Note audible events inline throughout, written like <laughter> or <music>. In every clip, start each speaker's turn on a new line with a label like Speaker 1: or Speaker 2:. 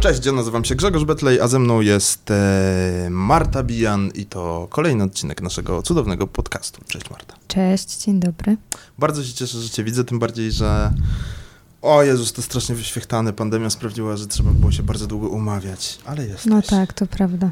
Speaker 1: Cześć, ja nazywam się Grzegorz Betlej, a ze mną jest e, Marta Bijan i to kolejny odcinek naszego cudownego podcastu. Cześć Marta.
Speaker 2: Cześć, dzień dobry.
Speaker 1: Bardzo się cieszę, że cię widzę, tym bardziej, że o Jezus, to strasznie wyświechtane. Pandemia sprawiła, że trzeba było się bardzo długo umawiać, ale jesteś.
Speaker 2: No tak, to prawda.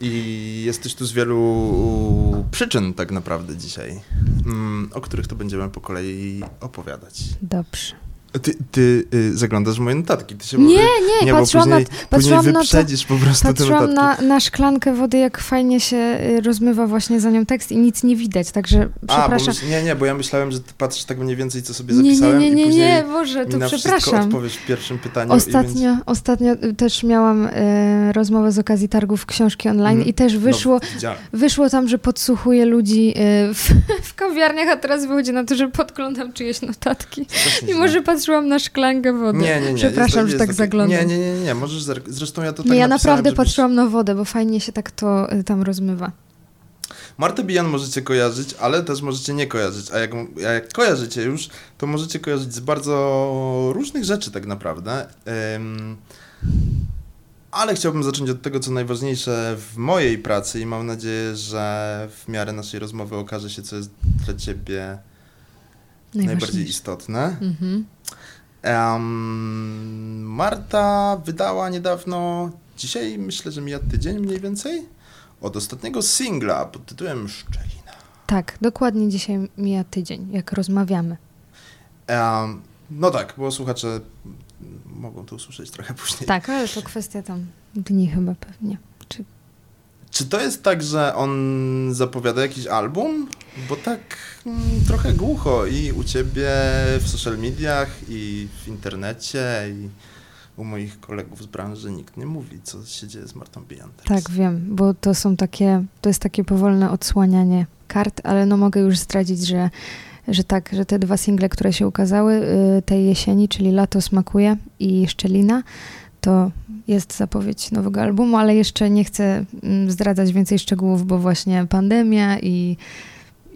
Speaker 1: I jesteś tu z wielu przyczyn tak naprawdę dzisiaj, mm, o których to będziemy po kolei opowiadać.
Speaker 2: Dobrze.
Speaker 1: Ty, ty y, zaglądasz w moje notatki, ty się
Speaker 2: Nie, nie,
Speaker 1: nie
Speaker 2: patrzyłam
Speaker 1: później,
Speaker 2: na, patrzyłam
Speaker 1: później
Speaker 2: na to,
Speaker 1: wyprzedzisz po prostu te
Speaker 2: patrzyłam na, na szklankę wody, jak fajnie się y, rozmywa właśnie za nią tekst i nic nie widać, także
Speaker 1: A, bo
Speaker 2: przepraszam.
Speaker 1: nie, nie, bo ja myślałem, że ty patrzysz tak mniej więcej, co sobie
Speaker 2: Nie, nie,
Speaker 1: zapisałem
Speaker 2: nie,
Speaker 1: i
Speaker 2: nie,
Speaker 1: później
Speaker 2: nie, Boże, to przepraszam.
Speaker 1: odpowiesz w pierwszym pytaniu. i
Speaker 2: Ostatnio, ostatnio y, też miałam y, rozmowę z okazji targów książki online
Speaker 1: Mhm.
Speaker 2: i też
Speaker 1: więc,
Speaker 2: wyszło,
Speaker 1: No,
Speaker 2: wyszło tam, że podsłuchuję ludzi y, w, <laughs> w kawiarniach, a teraz wychodzi na to, że podglądam czyjeś notatki.
Speaker 1: Strasznie
Speaker 2: Mimo,
Speaker 1: źle.
Speaker 2: że patrzyłam na szklankę wody.
Speaker 1: Nie, nie, nie.
Speaker 2: Przepraszam,
Speaker 1: jest,
Speaker 2: że
Speaker 1: jest
Speaker 2: tak zaglądam.
Speaker 1: Nie, nie, nie, nie, możesz, zre- zresztą ja to tak
Speaker 2: nie, ja naprawdę
Speaker 1: żebyś-
Speaker 2: patrzyłam na wodę, bo fajnie się tak to y, tam rozmywa.
Speaker 1: Martę Bijan możecie kojarzyć, ale też możecie nie kojarzyć. A jak, jak kojarzycie już, to możecie kojarzyć z bardzo różnych rzeczy tak naprawdę. Ym, ale chciałbym zacząć od tego, co najważniejsze w mojej pracy i mam nadzieję, że w miarę naszej rozmowy okaże się, co jest dla ciebie najbardziej istotne.
Speaker 2: Mhm.
Speaker 1: Em, Marta wydała niedawno, dzisiaj myślę, że mija tydzień mniej więcej, od ostatniego singla pod tytułem Szczelina.
Speaker 2: Tak, dokładnie dzisiaj mija tydzień, jak rozmawiamy.
Speaker 1: Em, no tak, bo słuchacze mogą to usłyszeć trochę później.
Speaker 2: Tak, ale to kwestia tam dni chyba pewnie. Czy...
Speaker 1: Czy to jest tak, że on zapowiada jakiś album? Bo tak mm, trochę głucho i u ciebie w social mediach, i w internecie, i u moich kolegów z branży nikt nie mówi, co się dzieje z Martą Bijan.
Speaker 2: Tak, wiem, bo to są takie, to jest takie powolne odsłanianie kart, ale no mogę już zdradzić, że, że tak, że te dwa single, które się ukazały y, tej jesieni, czyli Lato smakuje i Szczelina, to jest zapowiedź nowego albumu, ale jeszcze nie chcę mm, zdradzać więcej szczegółów, bo właśnie pandemia i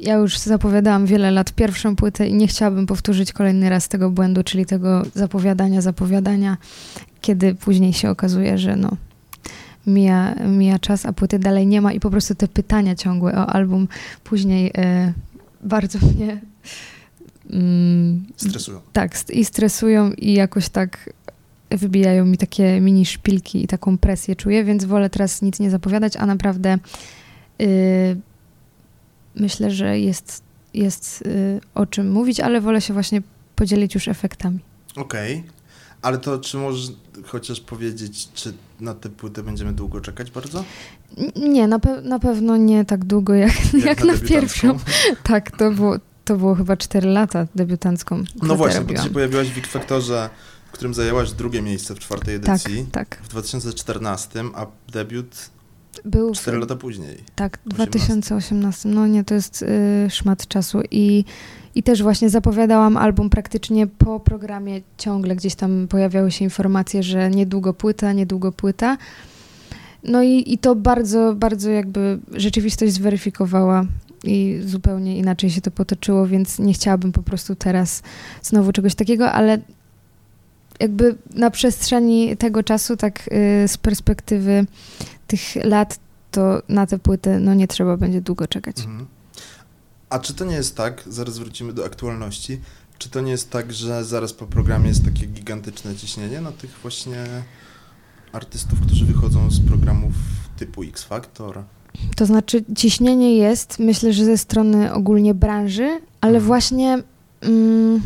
Speaker 2: ja już zapowiadałam wiele lat pierwszą płytę i nie chciałabym powtórzyć kolejny raz tego błędu, czyli tego zapowiadania, zapowiadania, kiedy później się okazuje, że no mija, mija czas, a płyty dalej nie ma i po prostu te pytania ciągłe o album później e, bardzo <laughs> mnie mm,
Speaker 1: Stresują.
Speaker 2: tak st- i stresują i jakoś tak wybijają mi takie mini szpilki i taką presję czuję, więc wolę teraz nic nie zapowiadać, a naprawdę y, myślę, że jest, jest y, o czym mówić, ale wolę się właśnie podzielić już efektami.
Speaker 1: Okej, ale to czy możesz chociaż powiedzieć, czy na tę płytę będziemy długo czekać bardzo?
Speaker 2: Nie, na, pe- na pewno nie tak długo jak, jak, na,
Speaker 1: debiutancką?
Speaker 2: pierwszą. <laughs> Tak, to było, to było chyba 4 lata debiutancką.
Speaker 1: No właśnie, bo
Speaker 2: robiłam.
Speaker 1: się pojawiłaś w Factorze, w którym zajęłaś drugie miejsce w czwartej
Speaker 2: Tak,
Speaker 1: edycji
Speaker 2: tak.
Speaker 1: w 2014, a debiut
Speaker 2: Był w-
Speaker 1: 4 lata później.
Speaker 2: Tak, w
Speaker 1: 18.
Speaker 2: 2018. No nie, to jest y, szmat czasu. I, I też właśnie zapowiadałam album praktycznie po programie ciągle gdzieś tam pojawiały się informacje, że niedługo płyta, niedługo płyta. No i, i to bardzo, bardzo jakby rzeczywistość zweryfikowała i zupełnie inaczej się to potoczyło, więc nie chciałabym po prostu teraz znowu czegoś takiego, ale jakby na przestrzeni tego czasu, tak y, z perspektywy tych lat, to na tę płytę no nie trzeba będzie długo czekać.
Speaker 1: Mhm. A czy to nie jest tak, zaraz wrócimy do aktualności, czy to nie jest tak, że zaraz po programie jest takie gigantyczne ciśnienie na tych właśnie artystów, którzy wychodzą z programów typu X Factor?
Speaker 2: To znaczy ciśnienie jest, myślę, że ze strony ogólnie branży, ale
Speaker 1: Mhm.
Speaker 2: właśnie mm,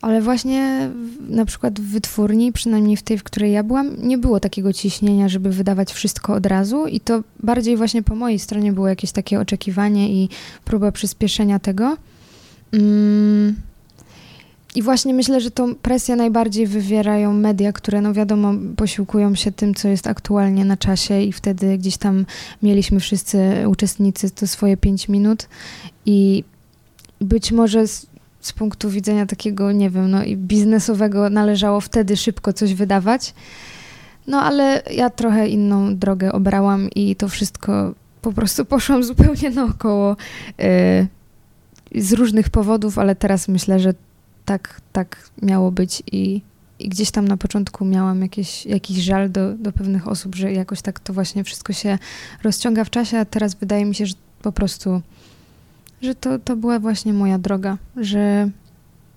Speaker 2: ale właśnie na przykład w wytwórni, przynajmniej w tej, w której ja byłam, nie było takiego ciśnienia, żeby wydawać wszystko od razu i to bardziej właśnie po mojej stronie było jakieś takie oczekiwanie i próba przyspieszenia tego. Mm. I właśnie myślę, że tą presję najbardziej wywierają media, które no wiadomo posiłkują się tym, co jest aktualnie na czasie i wtedy gdzieś tam mieliśmy wszyscy uczestnicy to swoje pięć minut i być może z, punktu widzenia takiego, nie wiem, no i biznesowego należało wtedy szybko coś wydawać. No ale ja trochę inną drogę obrałam i to wszystko po prostu <laughs> poszłam zupełnie naokoło yy, z różnych powodów, ale teraz myślę, że tak, tak miało być i, i gdzieś tam na początku miałam jakieś, jakiś żal do, do pewnych osób, że jakoś tak to właśnie wszystko się rozciąga w czasie, a teraz wydaje mi się, że po prostu, że to, to była właśnie moja droga, że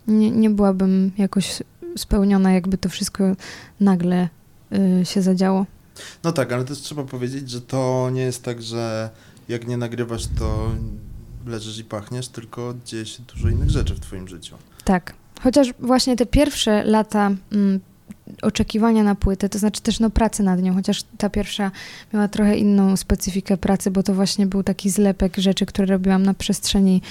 Speaker 2: nie, nie byłabym jakoś spełniona, jakby to wszystko nagle y, się zadziało.
Speaker 1: No tak, ale też trzeba powiedzieć, że to nie jest tak, że jak nie nagrywasz, to leżysz i pachniesz, tylko dzieje się dużo innych rzeczy w twoim życiu.
Speaker 2: Tak. Chociaż właśnie te pierwsze lata mm, oczekiwania na płytę, to znaczy też no pracy nad nią, chociaż ta pierwsza miała trochę inną specyfikę pracy, bo to właśnie był taki zlepek rzeczy, które robiłam na przestrzeni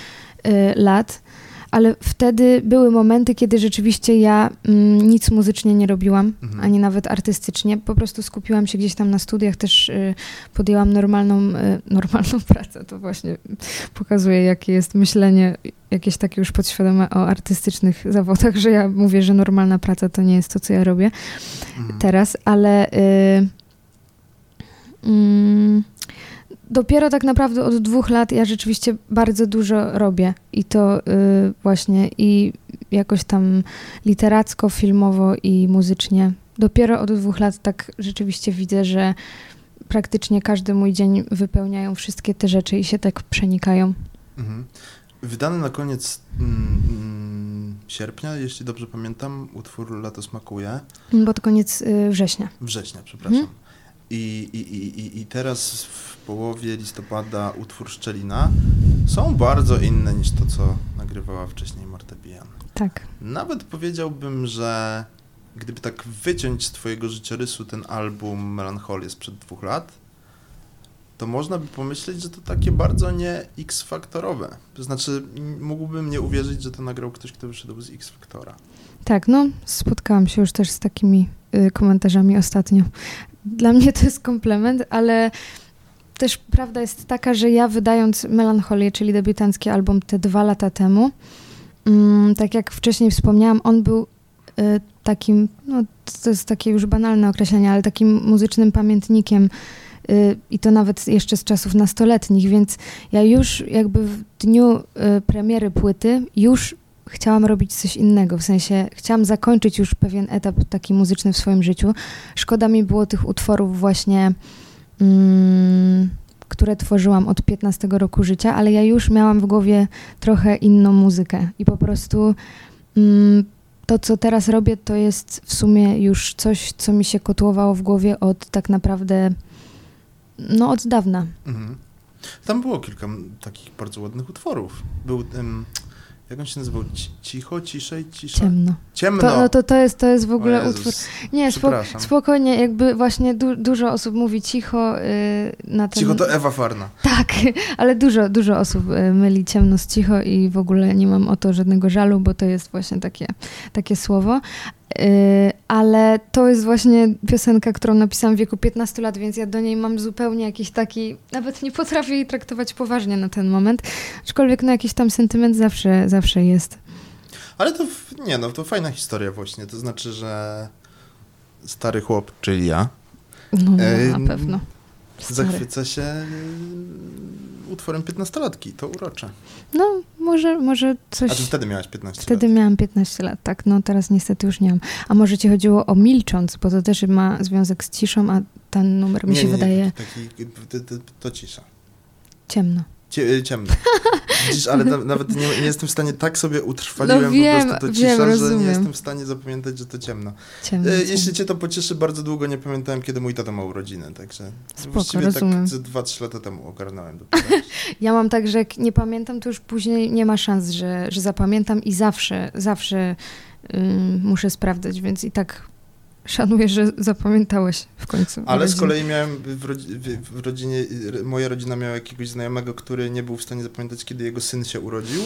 Speaker 2: y, lat ale wtedy były momenty, kiedy rzeczywiście ja mm, nic muzycznie nie robiłam, mhm. ani nawet artystycznie. Po prostu skupiłam się gdzieś tam na studiach, też y, podjęłam normalną, y, <laughs> normalną pracę. To właśnie pokazuje, jakie jest myślenie jakieś takie już podświadome o artystycznych zawodach, że ja mówię, że normalna praca to nie jest to, co ja robię mhm. teraz, ale... Y, mm, dopiero tak naprawdę od dwóch lat ja rzeczywiście bardzo dużo robię i to y, właśnie i jakoś tam literacko, filmowo i muzycznie. Dopiero od dwóch lat tak rzeczywiście widzę, że praktycznie każdy mój dzień wypełniają wszystkie te rzeczy i się tak przenikają. Mhm.
Speaker 1: Wydany na koniec mm, mm sierpnia, jeśli dobrze pamiętam, utwór Lato smakuje.
Speaker 2: Pod koniec y, września.
Speaker 1: Września, przepraszam. Mhm. I, i, i, I teraz w połowie listopada utwór Szczelina są bardzo inne niż to, co nagrywała wcześniej Marta Bijan.
Speaker 2: Tak.
Speaker 1: Nawet powiedziałbym, że gdyby tak wyciąć z twojego życiorysu ten album Melancholia sprzed dwóch lat, to można by pomyśleć, że to takie bardzo nie X-faktorowe. To znaczy, mógłbym nie uwierzyć, że to nagrał ktoś, kto wyszedł z X-faktora.
Speaker 2: Tak, no, spotkałam się już też z takimi y, komentarzami ostatnio. Dla mnie to jest komplement, ale też prawda jest taka, że ja wydając Melancholię, czyli debiutancki album te dwa lata temu, mm, tak jak wcześniej wspomniałam, on był y, takim, no to jest takie już banalne określenie, ale takim muzycznym pamiętnikiem y, i to nawet jeszcze z czasów nastoletnich, więc ja już jakby w dniu y, premiery płyty już chciałam robić coś innego, w sensie chciałam zakończyć już pewien etap taki muzyczny w swoim życiu. Szkoda mi było tych utworów właśnie, mm, które tworzyłam od 15 roku życia, ale ja już miałam w głowie trochę inną muzykę i po prostu mm, to, co teraz robię, to jest w sumie już coś, co mi się kotłowało w głowie od tak naprawdę, no od dawna. Mhm.
Speaker 1: Tam było kilka takich bardzo ładnych utworów. Był... Um jak on się nazywał? Cicho, ciszej, cisza?
Speaker 2: Ciemno.
Speaker 1: Ciemno.
Speaker 2: To, no to, to, jest, to jest w ogóle utwór. Nie, spo, spokojnie, jakby właśnie du, dużo osób mówi cicho yy, na ten...
Speaker 1: Cicho to Ewa Farna.
Speaker 2: Tak, <laughs> ale dużo, dużo osób y, myli ciemno z cicho i w ogóle nie mam o to żadnego żalu, bo to jest właśnie takie, takie słowo. Y, ale to jest właśnie piosenka, którą napisałam w wieku 15 lat, więc ja do niej mam zupełnie jakiś taki, nawet nie potrafię jej traktować poważnie na ten moment, aczkolwiek no jakiś tam sentyment zawsze, zawsze jest.
Speaker 1: Ale to, nie no, to fajna historia właśnie, to znaczy, że stary chłop, czyli ja,
Speaker 2: no, no na pewno.
Speaker 1: Stary. Zachwyca się utworem 15-latki, to urocze.
Speaker 2: No, może, może coś...
Speaker 1: A ty wtedy miałaś 15
Speaker 2: wtedy lat? Wtedy miałam 15 lat, tak. No teraz niestety już nie mam. A może ci chodziło o milcząc, bo to też ma związek z ciszą, a ten numer mi
Speaker 1: nie,
Speaker 2: się
Speaker 1: nie,
Speaker 2: wydaje...
Speaker 1: Taki, to, to, cisza.
Speaker 2: Ciemno.
Speaker 1: Cie, ciemno. Widzisz, ale na, nawet nie, nie, jestem w stanie, tak sobie utrwaliłem no wiem, po prostu to cisza, wiem, że nie jestem w stanie zapamiętać, że to ciemno. ciemno, e, ciemno. Jeśli cię to pocieszy, bardzo długo nie pamiętałem, kiedy mój tata ma urodziny, także
Speaker 2: Spoko,
Speaker 1: właściwie
Speaker 2: tak rozumiem.
Speaker 1: tak 2-3 lata temu ogarnąłem.
Speaker 2: Ja mam tak, że jak nie pamiętam, to już później nie ma szans, że, że zapamiętam i zawsze, zawsze muszę sprawdzać, więc i tak Szanuję, że zapamiętałeś w końcu.
Speaker 1: Ale z kolei miałem w, rodzi w, rodzinie, moja rodzina miała jakiegoś znajomego, który nie był w stanie zapamiętać, kiedy jego syn się urodził,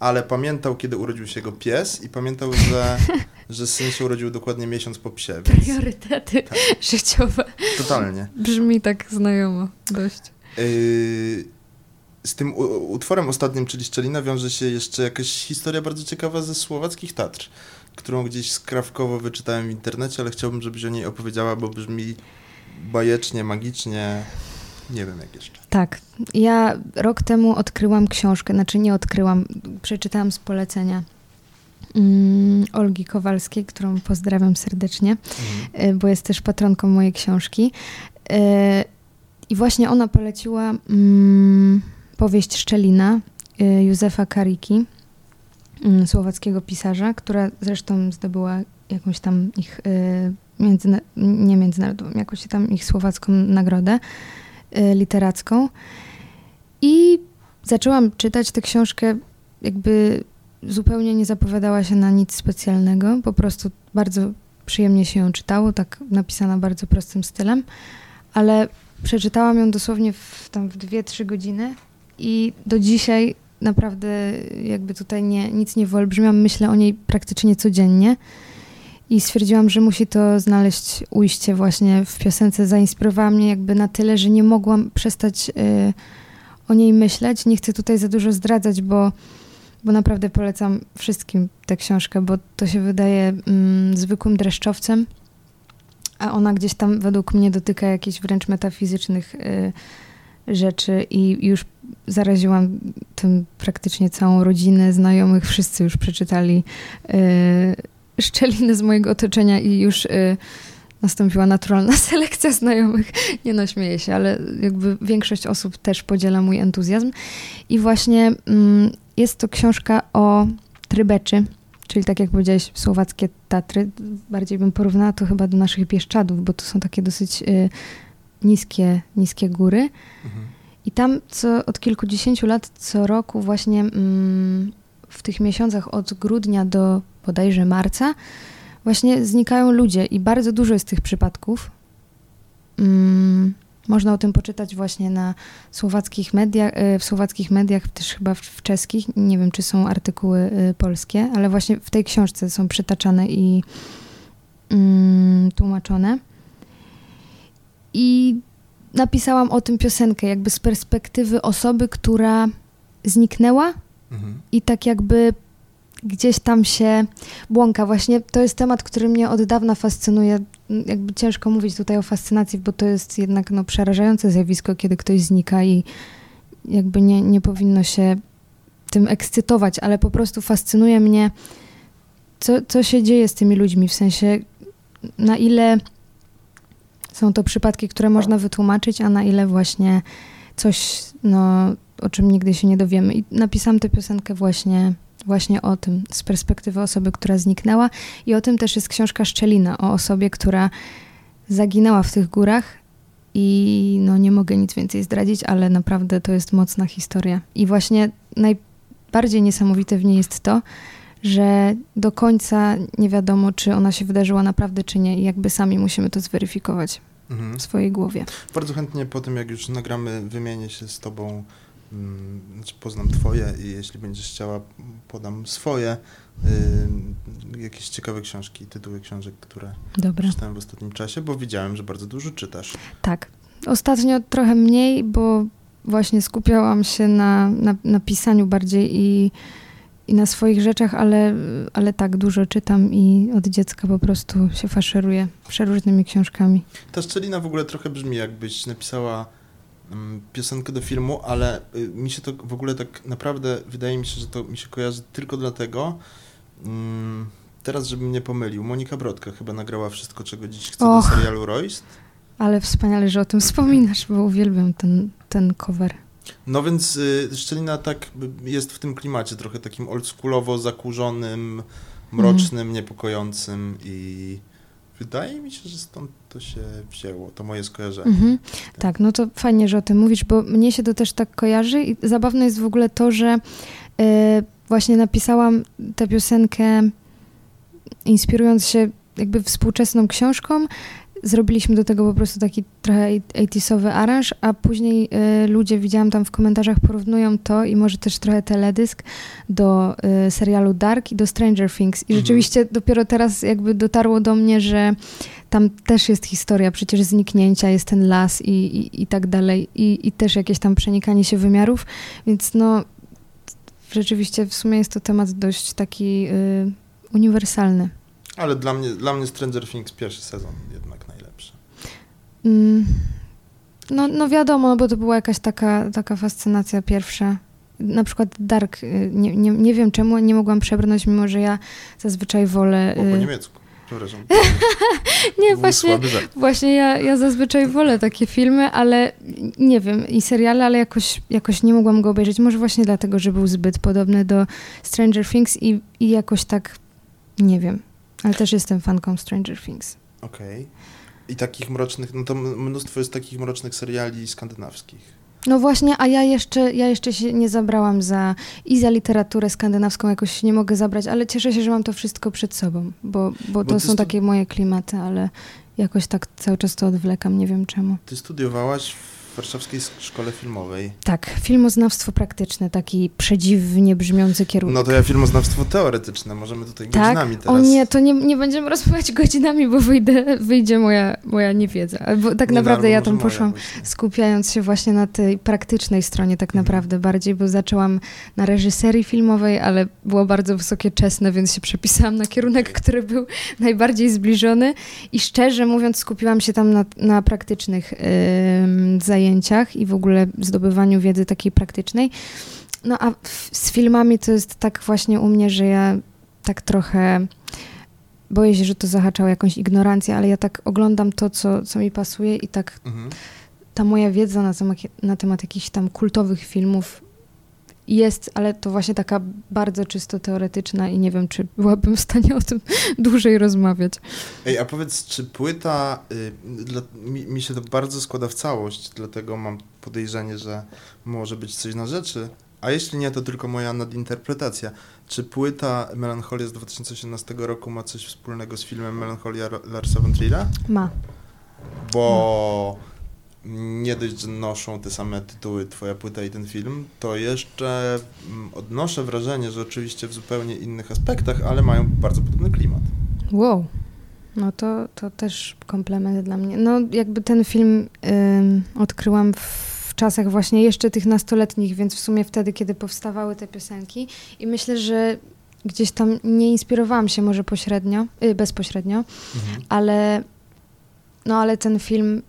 Speaker 1: ale pamiętał, kiedy urodził się jego pies i pamiętał, że, <laughs> że syn się urodził dokładnie miesiąc po psie. <laughs>
Speaker 2: Więc... Priorytety tak. życiowe.
Speaker 1: Totalnie.
Speaker 2: Brzmi tak znajomo dość. Yy,
Speaker 1: z tym utworem ostatnim, czyli Szczelina, wiąże się jeszcze jakaś historia bardzo ciekawa ze słowackich Tatr którą gdzieś skrawkowo wyczytałem w internecie, ale chciałbym, żebyś o niej opowiedziała, bo brzmi bajecznie, magicznie. Nie wiem jak jeszcze.
Speaker 2: Tak. Ja rok temu odkryłam książkę, znaczy nie odkryłam, przeczytałam z polecenia mm, Olgi Kowalskiej, którą pozdrawiam serdecznie, mhm. Y, bo jest też patronką mojej książki. Y, I właśnie ona poleciła mm, powieść Szczelina y, Józefa Kariki, mm, słowackiego pisarza, która zresztą zdobyła jakąś tam ich międzyna- nie międzynarodową, jakąś tam ich słowacką nagrodę literacką. I zaczęłam czytać tę książkę jakby zupełnie nie zapowiadała się na nic specjalnego, po prostu bardzo przyjemnie się ją czytało, tak napisana bardzo prostym stylem, ale przeczytałam ją dosłownie w, tam w 2-3 godziny i do dzisiaj naprawdę jakby tutaj nie, nic nie wyolbrzymiam, myślę o niej praktycznie codziennie i stwierdziłam, że musi to znaleźć ujście właśnie w piosence. Zainspirowała mnie jakby na tyle, że nie mogłam przestać y, o niej myśleć. Nie chcę tutaj za dużo zdradzać, bo bo naprawdę polecam wszystkim tę książkę, bo to się wydaje mm, zwykłym dreszczowcem, a ona gdzieś tam według mnie dotyka jakichś wręcz metafizycznych y, rzeczy i już zaraziłam tym praktycznie całą rodzinę, znajomych, wszyscy już przeczytali y, szczeliny z mojego otoczenia i już y, nastąpiła naturalna <laughs> selekcja znajomych. Nie no, śmieję się, ale jakby większość osób też podziela mój entuzjazm. I właśnie mm, jest to książka o Trybeczy, czyli tak jak powiedziałeś, słowackie Tatry. Bardziej bym porównała to chyba do naszych Bieszczadów, bo to są takie dosyć y, niskie, niskie góry. Mhm. I tam co, od kilkudziesięciu lat, co roku właśnie mm, w tych miesiącach od grudnia do bodajże marca właśnie znikają ludzie i bardzo dużo jest tych przypadków. Mm, można o tym poczytać właśnie na słowackich mediach, e, w słowackich mediach, też chyba w czeskich. Nie wiem, czy są artykuły e, polskie, ale właśnie w tej książce są przytaczane i mm, tłumaczone. I napisałam o tym piosenkę, jakby z perspektywy osoby, która zniknęła mhm. i tak jakby gdzieś tam się błąka. Właśnie to jest temat, który mnie od dawna fascynuje. Jakby ciężko mówić tutaj o fascynacji, bo to jest jednak no, przerażające zjawisko, kiedy ktoś znika i jakby nie, nie powinno się tym ekscytować, ale po prostu fascynuje mnie, co, co się dzieje z tymi ludźmi, w sensie na ile są to przypadki, które można wytłumaczyć, a na ile właśnie coś, no, o czym nigdy się nie dowiemy. I napisałam tę piosenkę właśnie właśnie o tym z perspektywy osoby, która zniknęła. I o tym też jest książka Szczelina, o osobie, która zaginęła w tych górach. I no nie mogę nic więcej zdradzić, ale naprawdę to jest mocna historia. I właśnie najbardziej niesamowite w niej jest to, że do końca nie wiadomo, czy ona się wydarzyła naprawdę, czy nie, i jakby sami musimy to zweryfikować mhm. w swojej głowie.
Speaker 1: Bardzo chętnie po tym, jak już nagramy, wymienię się z Tobą znaczy poznam twoje i jeśli będziesz chciała, podam swoje y, jakieś ciekawe książki, tytuły książek, które Dobra. czytałem w ostatnim czasie, bo widziałem, że bardzo dużo czytasz.
Speaker 2: Tak. Ostatnio trochę mniej, bo właśnie skupiałam się na, na, na pisaniu bardziej i, i na swoich rzeczach, ale, ale tak, dużo czytam i od dziecka po prostu się faszeruję przeróżnymi książkami.
Speaker 1: Ta szczelina w ogóle trochę brzmi, jakbyś napisała Mm, piosenkę do filmu, ale y, mi się to w ogóle tak naprawdę wydaje mi się, że to mi się kojarzy tylko dlatego. Mm, teraz, żebym nie pomylił, Monika Brodka chyba nagrała wszystko, czego dziś chce Och, do serialu Royst.
Speaker 2: Ale wspaniale, że o tym wspominasz, bo uwielbiam ten, ten cover.
Speaker 1: No więc y, Szczelina tak jest w tym klimacie trochę takim oldschoolowo zakurzonym, mrocznym, mm. niepokojącym i wydaje mi się, że stąd to się wzięło, to moje skojarzenie. Mhm.
Speaker 2: Tak. tak. no to fajnie, że o tym mówisz, bo mnie się to też tak kojarzy i zabawne jest w ogóle to, że y, właśnie napisałam tę piosenkę inspirując się jakby współczesną książką, zrobiliśmy do tego po prostu taki trochę 80 aranż, a później y, ludzie, widziałam tam w komentarzach, porównują to i może też trochę teledysk do y, serialu Dark i do Stranger Things. I mhm. rzeczywiście dopiero teraz jakby dotarło do mnie, że tam też jest historia przecież zniknięcia, jest ten las i, i, i tak dalej. I, I też jakieś tam przenikanie się wymiarów, więc no rzeczywiście w sumie jest to temat dość taki y, uniwersalny.
Speaker 1: Ale dla mnie, dla mnie Stranger Things pierwszy sezon jednak
Speaker 2: No, no wiadomo, no bo to była jakaś taka, taka fascynacja pierwsza. Na przykład Dark, y, nie, nie, nie wiem czemu nie mogłam przebrnąć, mimo że ja zazwyczaj wolę...
Speaker 1: O, po
Speaker 2: y,
Speaker 1: niemiecku. Przepraszam. <laughs>
Speaker 2: Nie, właśnie, właśnie ja, ja zazwyczaj wolę takie filmy, ale nie wiem, i seriale, ale jakoś, jakoś nie mogłam go obejrzeć. Może właśnie dlatego, że był zbyt podobny do Stranger Things i, i jakoś tak, nie wiem. Ale też jestem fanką Stranger Things.
Speaker 1: Okej. I takich mrocznych, no to mnóstwo jest takich mrocznych seriali skandynawskich.
Speaker 2: No właśnie, a ja jeszcze, ja jeszcze się nie zabrałam za i za literaturę skandynawską, jakoś się nie mogę zabrać, ale cieszę się, że mam to wszystko przed sobą, bo, bo to
Speaker 1: ty
Speaker 2: są
Speaker 1: stu-
Speaker 2: takie moje klimaty, ale jakoś tak cały czas to odwlekam, nie wiem czemu.
Speaker 1: Ty studiowałaś w Warszawskiej Szkole Filmowej.
Speaker 2: Tak, filmoznawstwo praktyczne, taki przedziwnie brzmiący kierunek.
Speaker 1: No to ja filmoznawstwo teoretyczne, możemy tutaj
Speaker 2: tak?
Speaker 1: godzinami teraz.
Speaker 2: O nie, to nie, nie będziemy rozmawiać godzinami, bo wyjdę, wyjdzie moja, moja niewiedza. Bo tak
Speaker 1: Nie, no,
Speaker 2: naprawdę ja tam poszłam
Speaker 1: właśnie.
Speaker 2: skupiając się właśnie na tej praktycznej stronie tak
Speaker 1: Mhm.
Speaker 2: naprawdę bardziej, bo zaczęłam na reżyserii filmowej, ale było bardzo wysokie czesne, więc się przepisałam na kierunek, który był najbardziej zbliżony i szczerze mówiąc skupiłam się tam na, na praktycznych ym, zajęciach i w ogóle zdobywaniu wiedzy takiej praktycznej. No a w, z filmami to jest tak właśnie u mnie, że ja tak trochę boję się, że to zahacza o jakąś ignorancję, ale ja tak oglądam to, co, co mi pasuje i tak
Speaker 1: Mhm.
Speaker 2: ta moja wiedza na temat, na temat jakichś tam kultowych filmów jest, ale to właśnie taka bardzo czysto teoretyczna i nie wiem, czy byłabym w stanie o tym <laughs> dłużej rozmawiać.
Speaker 1: Ej, a powiedz, czy płyta, y, dla, mi, mi się to bardzo składa w całość, dlatego mam podejrzenie, że może być coś na rzeczy, a jeśli nie, to tylko moja nadinterpretacja. Czy płyta Melancholia z 2018 roku ma coś wspólnego z filmem Melancholia Larsa von?
Speaker 2: Ma.
Speaker 1: Bo nie dość, że noszą te same tytuły twoja płyta i ten film, to jeszcze mm, odnoszę wrażenie, że oczywiście w zupełnie innych aspektach, ale mają bardzo podobny klimat.
Speaker 2: Wow. No to, to też komplement dla mnie. No jakby ten film ym, odkryłam w czasach właśnie jeszcze tych nastoletnich, więc w sumie wtedy, kiedy powstawały te piosenki i myślę, że gdzieś tam nie inspirowałam się może pośrednio, y, bezpośrednio, ale no ale ten film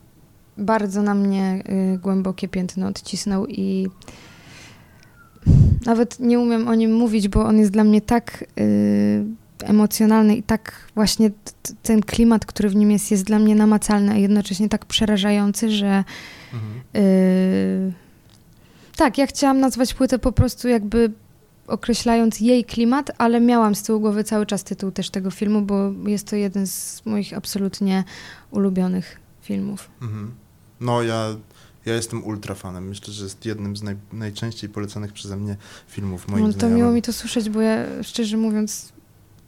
Speaker 2: bardzo na mnie y, głębokie piętno odcisnął i nawet nie umiem o nim mówić, bo on jest dla mnie tak y, emocjonalny i tak właśnie ten klimat, który w nim jest, jest dla mnie namacalny, a jednocześnie tak przerażający, że
Speaker 1: Mhm.
Speaker 2: y, tak, ja chciałam nazwać płytę po prostu jakby określając jej klimat, ale miałam z tyłu głowy cały czas tytuł też tego filmu, bo jest to jeden z moich absolutnie ulubionych filmów.
Speaker 1: Mhm. No ja, ja jestem ultra fanem. Myślę, że jest jednym z naj, najczęściej polecanych przeze mnie filmów moim
Speaker 2: No, to
Speaker 1: znajomym.
Speaker 2: miło mi to słyszeć, bo ja szczerze mówiąc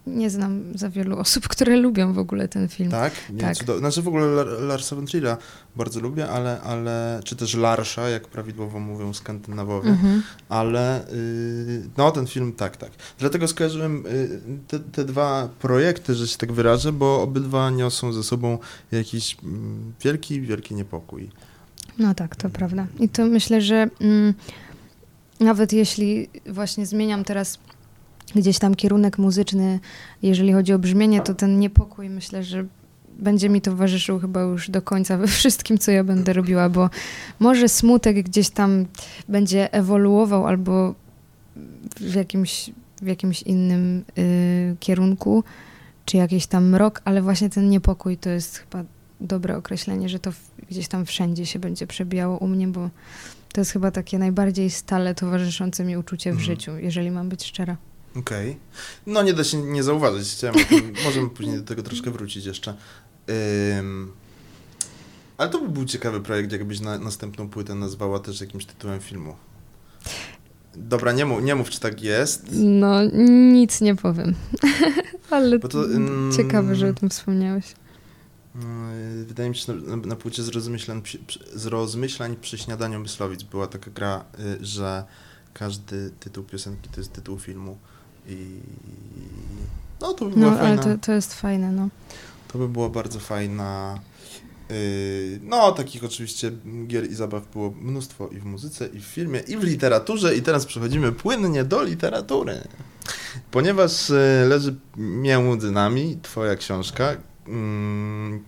Speaker 2: nie znam za wielu osób, które lubią w ogóle ten film.
Speaker 1: Tak? Nie,
Speaker 2: Tak.
Speaker 1: Cudo... Znaczy w ogóle Lar- Larsa von Trier'a bardzo lubię, ale, ale czy też Larsza, jak prawidłowo mówią Skandynawowie,
Speaker 2: Mhm.
Speaker 1: ale yy, no ten film tak, tak. Dlatego skojarzyłem yy, te, te dwa projekty, że się tak wyrażę, bo obydwa niosą ze sobą jakiś mm, wielki, wielki niepokój.
Speaker 2: No tak, to prawda. I to myślę, że mm, nawet jeśli właśnie zmieniam teraz gdzieś tam kierunek muzyczny, jeżeli chodzi o brzmienie, to ten niepokój myślę, że będzie mi towarzyszył chyba już do końca we wszystkim, co ja będę robiła, bo może smutek gdzieś tam będzie ewoluował albo w jakimś, w jakimś innym y, kierunku, czy jakiś tam mrok, ale właśnie ten niepokój to jest chyba dobre określenie, że to gdzieś tam wszędzie się będzie przebijało u mnie, bo to jest chyba takie najbardziej stale towarzyszące mi uczucie w
Speaker 1: Mhm.
Speaker 2: życiu, jeżeli mam być szczera.
Speaker 1: Okej. No nie da się nie zauważyć. Chciałem, <laughs> możemy później do tego troszkę wrócić jeszcze. Ym, ale to by był ciekawy projekt, jakbyś na, następną płytę nazwała też jakimś tytułem filmu. Dobra, nie mów, nie mów czy tak jest.
Speaker 2: No, nic nie powiem. <laughs> Ale
Speaker 1: to, ym,
Speaker 2: ciekawe, że o tym wspomniałeś.
Speaker 1: Yy, Wydaje mi się, że na, na płycie z rozmyślań, z rozmyślań przy śniadaniu Myslowic była taka gra, y, że każdy tytuł piosenki to jest tytuł filmu. I no to by była
Speaker 2: No, ale
Speaker 1: fajna.
Speaker 2: to, to jest fajne, no.
Speaker 1: To by była bardzo fajna. Yy, no, takich oczywiście gier i zabaw było mnóstwo i w muzyce, i w filmie, i w literaturze. I teraz przechodzimy płynnie do literatury. Ponieważ yy, leży między nami Twoja książka. mm,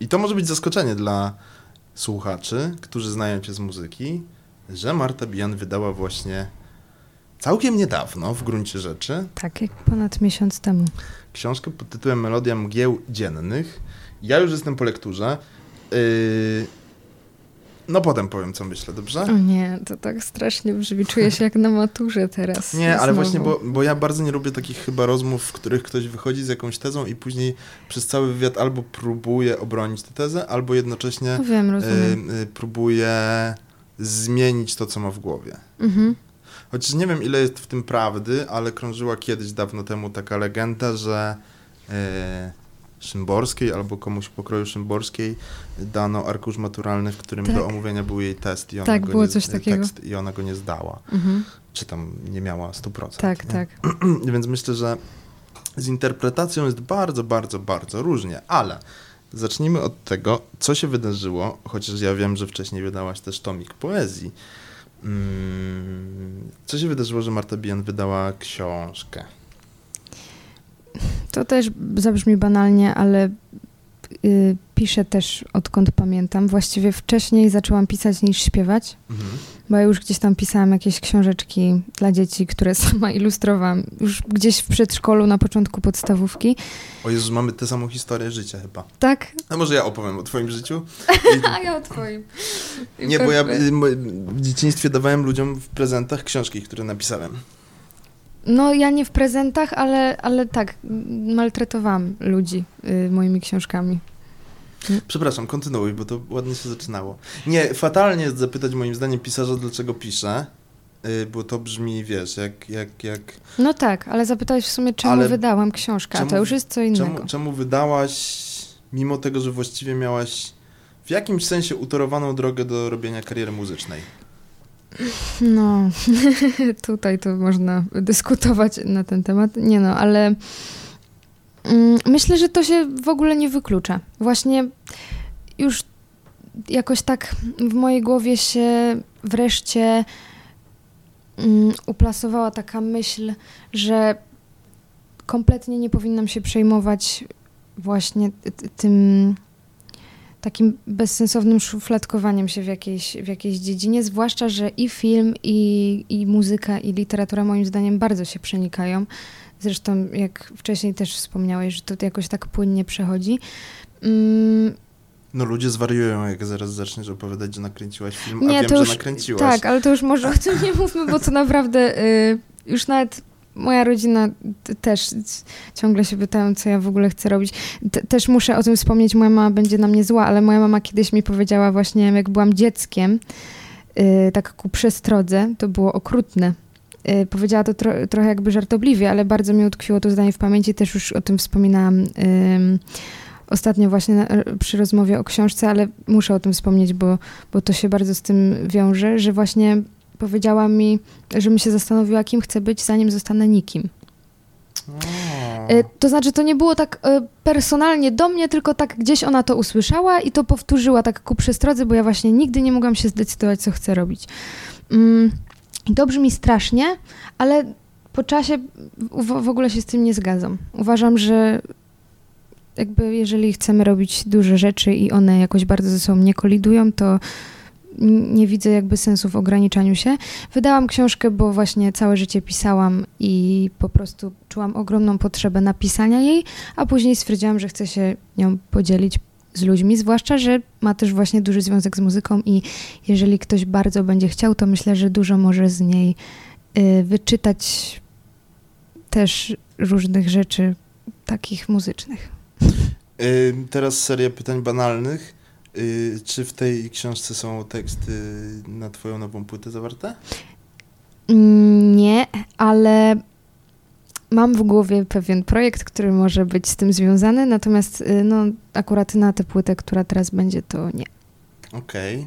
Speaker 1: I to może być zaskoczenie dla słuchaczy, którzy znają cię z muzyki, że Marta Bijan wydała właśnie całkiem niedawno, w gruncie rzeczy,
Speaker 2: Tak, jak ponad miesiąc temu.
Speaker 1: książkę pod tytułem Melodia mgieł dziennych. Ja już jestem po lekturze. Yy... No potem powiem, co myślę, dobrze?
Speaker 2: O nie, to tak strasznie brzmi. Czuję się jak na maturze teraz.
Speaker 1: Nie, ale
Speaker 2: Znowu.
Speaker 1: właśnie, bo, bo ja bardzo nie lubię takich chyba rozmów, w których ktoś wychodzi z jakąś tezą i później przez cały wywiad albo próbuje obronić tę tezę, albo jednocześnie
Speaker 2: No wiem,
Speaker 1: y, y, próbuje zmienić to, co ma w głowie.
Speaker 2: Mhm.
Speaker 1: Chociaż nie wiem, ile jest w tym prawdy, ale krążyła kiedyś dawno temu taka legenda, że e, Szymborskiej albo komuś w pokroju Szymborskiej dano arkusz maturalny, w którym
Speaker 2: Tak.
Speaker 1: do omówienia był jej test i ona,
Speaker 2: Tak,
Speaker 1: go,
Speaker 2: było
Speaker 1: nie,
Speaker 2: coś takiego.
Speaker 1: tekst, i ona go nie zdała.
Speaker 2: Mhm.
Speaker 1: Czy tam nie miała 100%.
Speaker 2: Tak,
Speaker 1: nie?
Speaker 2: tak. <clears throat>
Speaker 1: Więc myślę, że z interpretacją jest bardzo, bardzo, bardzo różnie, ale zacznijmy od tego, co się wydarzyło, chociaż ja wiem, że wcześniej wydałaś też tomik poezji. Mm, Co się wydarzyło, że Marta Bijan wydała książkę?
Speaker 2: To też zabrzmi banalnie, ale y, piszę też odkąd pamiętam. Właściwie wcześniej zaczęłam pisać niż śpiewać,
Speaker 1: Mhm.
Speaker 2: bo ja już gdzieś tam pisałam jakieś książeczki dla dzieci, które <laughs> sama ilustrowałam. Już gdzieś w przedszkolu, na początku podstawówki.
Speaker 1: O Jezus, mamy tę samą historię życia chyba.
Speaker 2: Tak?
Speaker 1: A może ja opowiem o twoim życiu? <laughs>
Speaker 2: A ja o twoim. <laughs>
Speaker 1: Nie, bo ja y, w dzieciństwie dawałem ludziom w prezentach książki, które napisałem.
Speaker 2: No ja nie w prezentach, ale, ale tak, maltretowałam ludzi y, moimi książkami.
Speaker 1: Przepraszam, kontynuuj, bo to ładnie się zaczynało. Nie, fatalnie jest zapytać moim zdaniem pisarza, dlaczego pisze, y, bo to brzmi, wiesz, jak, jak, jak
Speaker 2: No tak, ale zapytałeś w sumie, czemu
Speaker 1: Ale
Speaker 2: wydałam książkę, a
Speaker 1: czemu-
Speaker 2: to już jest co innego.
Speaker 1: czemu, czemu wydałaś, mimo tego, że właściwie miałaś w jakimś sensie utorowaną drogę do robienia kariery muzycznej.
Speaker 2: No, <laughs> tutaj to można dyskutować na ten temat. Nie no, ale myślę, że to się w ogóle nie wyklucza. Właśnie już jakoś tak w mojej głowie się wreszcie mm, uplasowała taka myśl, że kompletnie nie powinnam się przejmować właśnie tym takim bezsensownym szufladkowaniem się w jakiejś, w jakiejś dziedzinie, zwłaszcza, że i film, i, i muzyka, i literatura moim zdaniem bardzo się przenikają. Zresztą, jak wcześniej też wspomniałeś, że to jakoś tak płynnie przechodzi. Mm,
Speaker 1: No ludzie zwariują, jak zaraz zaczniesz opowiadać, że nakręciłaś film, a
Speaker 2: Nie,
Speaker 1: wiem,
Speaker 2: to już-
Speaker 1: że nakręciłaś.
Speaker 2: Tak, ale to już może o tym nie mówmy, bo to naprawdę y, już nawet moja rodzina też ciągle się pytają, co ja w ogóle chcę robić. T- też muszę o tym wspomnieć, moja mama będzie na mnie zła, ale moja mama kiedyś mi powiedziała właśnie, jak byłam dzieckiem, y, tak ku przestrodze, to było okrutne. Y, powiedziała to tro- trochę jakby żartobliwie, ale bardzo mi utkwiło to zdanie w pamięci, też już o tym wspominałam ostatnio właśnie na, przy rozmowie o książce, ale muszę o tym wspomnieć, bo bo to się bardzo z tym wiąże, że właśnie powiedziała mi, żebym się zastanowiła, kim chcę być, zanim zostanę nikim. E, To znaczy, to nie było tak e, personalnie do mnie, tylko tak gdzieś ona to usłyszała i to powtórzyła tak ku przestrodze, bo ja właśnie nigdy nie mogłam się zdecydować, co chcę robić. I to brzmi strasznie, ale po czasie w, w ogóle się z tym nie zgadzam. Uważam, że jakby jeżeli chcemy robić duże rzeczy i one jakoś bardzo ze sobą nie kolidują, to nie widzę jakby sensu w ograniczaniu się. Wydałam książkę, bo właśnie całe życie pisałam i po prostu czułam ogromną potrzebę napisania jej, a później stwierdziłam, że chcę się nią podzielić z ludźmi, zwłaszcza, że ma też właśnie duży związek z muzyką i jeżeli ktoś bardzo będzie chciał, to myślę, że dużo może z niej y, wyczytać też różnych rzeczy takich muzycznych.
Speaker 1: Y, teraz seria pytań banalnych. Y, Czy w tej książce są teksty na twoją nową płytę zawarte?
Speaker 2: Mm, Nie, ale mam w głowie pewien projekt, który może być z tym związany, natomiast y, no, akurat na tę płytę, która teraz będzie, to nie.
Speaker 1: Okej.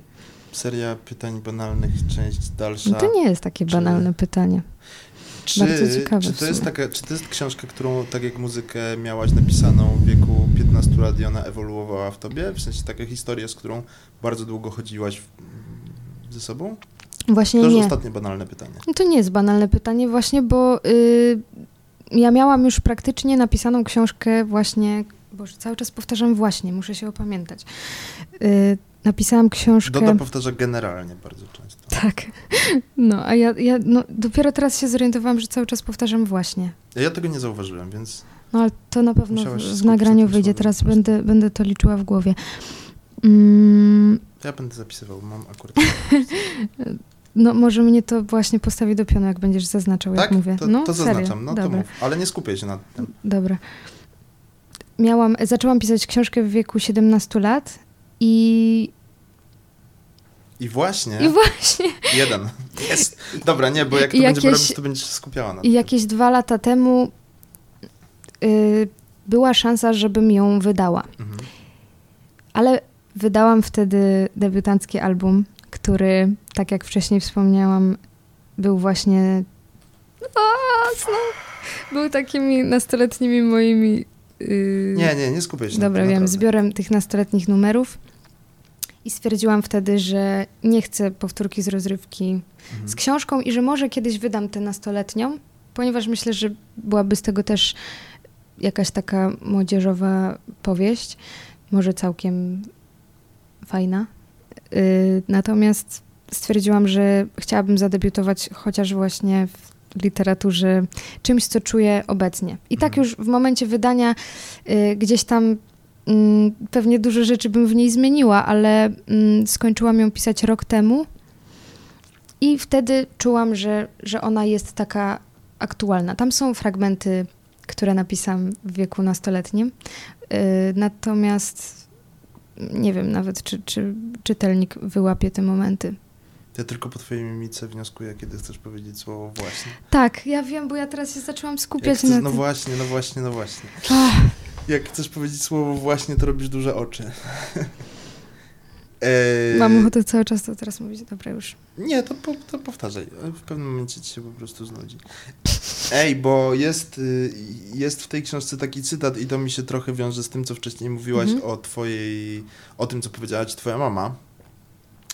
Speaker 1: Seria pytań banalnych, część dalsza.
Speaker 2: No to nie jest takie
Speaker 1: Czy-
Speaker 2: banalne pytanie.
Speaker 1: Czy,
Speaker 2: bardzo ciekawe
Speaker 1: czy to jest taka, czy to jest książka, którą tak jak muzykę miałaś napisaną w wieku 15 lat i ona ewoluowała w tobie? W sensie taka historia, z którą bardzo długo chodziłaś w, ze sobą?
Speaker 2: Właśnie
Speaker 1: To już
Speaker 2: nie.
Speaker 1: ostatnie banalne pytanie.
Speaker 2: No to nie jest banalne pytanie właśnie, bo y, ja miałam już praktycznie napisaną książkę właśnie, boże, cały czas powtarzam właśnie, muszę się opamiętać. Y, napisałam książkę...
Speaker 1: Doda powtarza generalnie bardzo często.
Speaker 2: Tak. No, a ja, ja no, dopiero teraz się zorientowałam, że cały czas powtarzam właśnie.
Speaker 1: Ja tego nie zauważyłem, więc...
Speaker 2: No, ale to na pewno w, w nagraniu wyjdzie. Teraz będę, będę to liczyła w głowie. Mm,
Speaker 1: Ja będę zapisywał, mam akurat... <laughs>
Speaker 2: no, może mnie to właśnie postawi do pionu, jak będziesz zaznaczał, jak
Speaker 1: tak?
Speaker 2: mówię.
Speaker 1: To,
Speaker 2: no,
Speaker 1: to
Speaker 2: serio.
Speaker 1: zaznaczam, no to
Speaker 2: Dobra.
Speaker 1: mów. Ale nie skupię się na tym.
Speaker 2: Dobra. Miałam, zaczęłam pisać książkę w wieku 17 lat i,
Speaker 1: I właśnie...
Speaker 2: i właśnie
Speaker 1: Jeden. Jest. Dobra, nie, bo jak to
Speaker 2: I
Speaker 1: będziemy
Speaker 2: jakieś-
Speaker 1: robić, to będziesz się skupiała na
Speaker 2: I
Speaker 1: tym.
Speaker 2: jakieś dwa lata temu y, była szansa, żebym ją wydała.
Speaker 1: Mhm.
Speaker 2: Ale wydałam wtedy debiutancki album, który, tak jak wcześniej wspomniałam, był właśnie. A, znowu. Był takimi nastoletnimi moimi. y,
Speaker 1: Nie, nie, nie skupię się na
Speaker 2: Dobra,
Speaker 1: tym,
Speaker 2: wiem, zbiorem tych nastoletnich numerów. I stwierdziłam wtedy, że nie chcę powtórki z rozrywki
Speaker 1: Mhm.
Speaker 2: z książką i że może kiedyś wydam tę nastoletnią, ponieważ myślę, że byłaby z tego też jakaś taka młodzieżowa powieść, może całkiem fajna. Yy, natomiast stwierdziłam, że chciałabym zadebiutować chociaż właśnie w literaturze czymś, co czuję obecnie. I tak
Speaker 1: Mhm.
Speaker 2: już w momencie wydania yy, gdzieś tam mm, pewnie dużo rzeczy bym w niej zmieniła, ale mm, skończyłam ją pisać rok temu. I wtedy czułam, że, że ona jest taka aktualna. Tam są fragmenty, które napisałam w wieku nastoletnim. Yy, natomiast nie wiem nawet, czy, czy czytelnik wyłapie te momenty.
Speaker 1: Ja tylko po twojej mimice wnioskuję, kiedy chcesz powiedzieć słowo właśnie.
Speaker 2: Tak, ja wiem, bo ja teraz się zaczęłam skupiać
Speaker 1: chcesz,
Speaker 2: na
Speaker 1: no
Speaker 2: tym.
Speaker 1: właśnie, no właśnie, no właśnie.
Speaker 2: Ach,
Speaker 1: Jak chcesz powiedzieć słowo właśnie, to robisz duże oczy. Eee, <laughs>
Speaker 2: Mam ochotę cały czas to teraz mówić. Dobra, już.
Speaker 1: Nie, to, po, to powtarzaj. W pewnym momencie ci się po prostu znudzi. Ej, bo jest, y, jest w tej książce taki cytat i to mi się trochę wiąże z tym, co wcześniej mówiłaś
Speaker 2: Mhm.
Speaker 1: o twojej, o tym, co powiedziała ci twoja mama.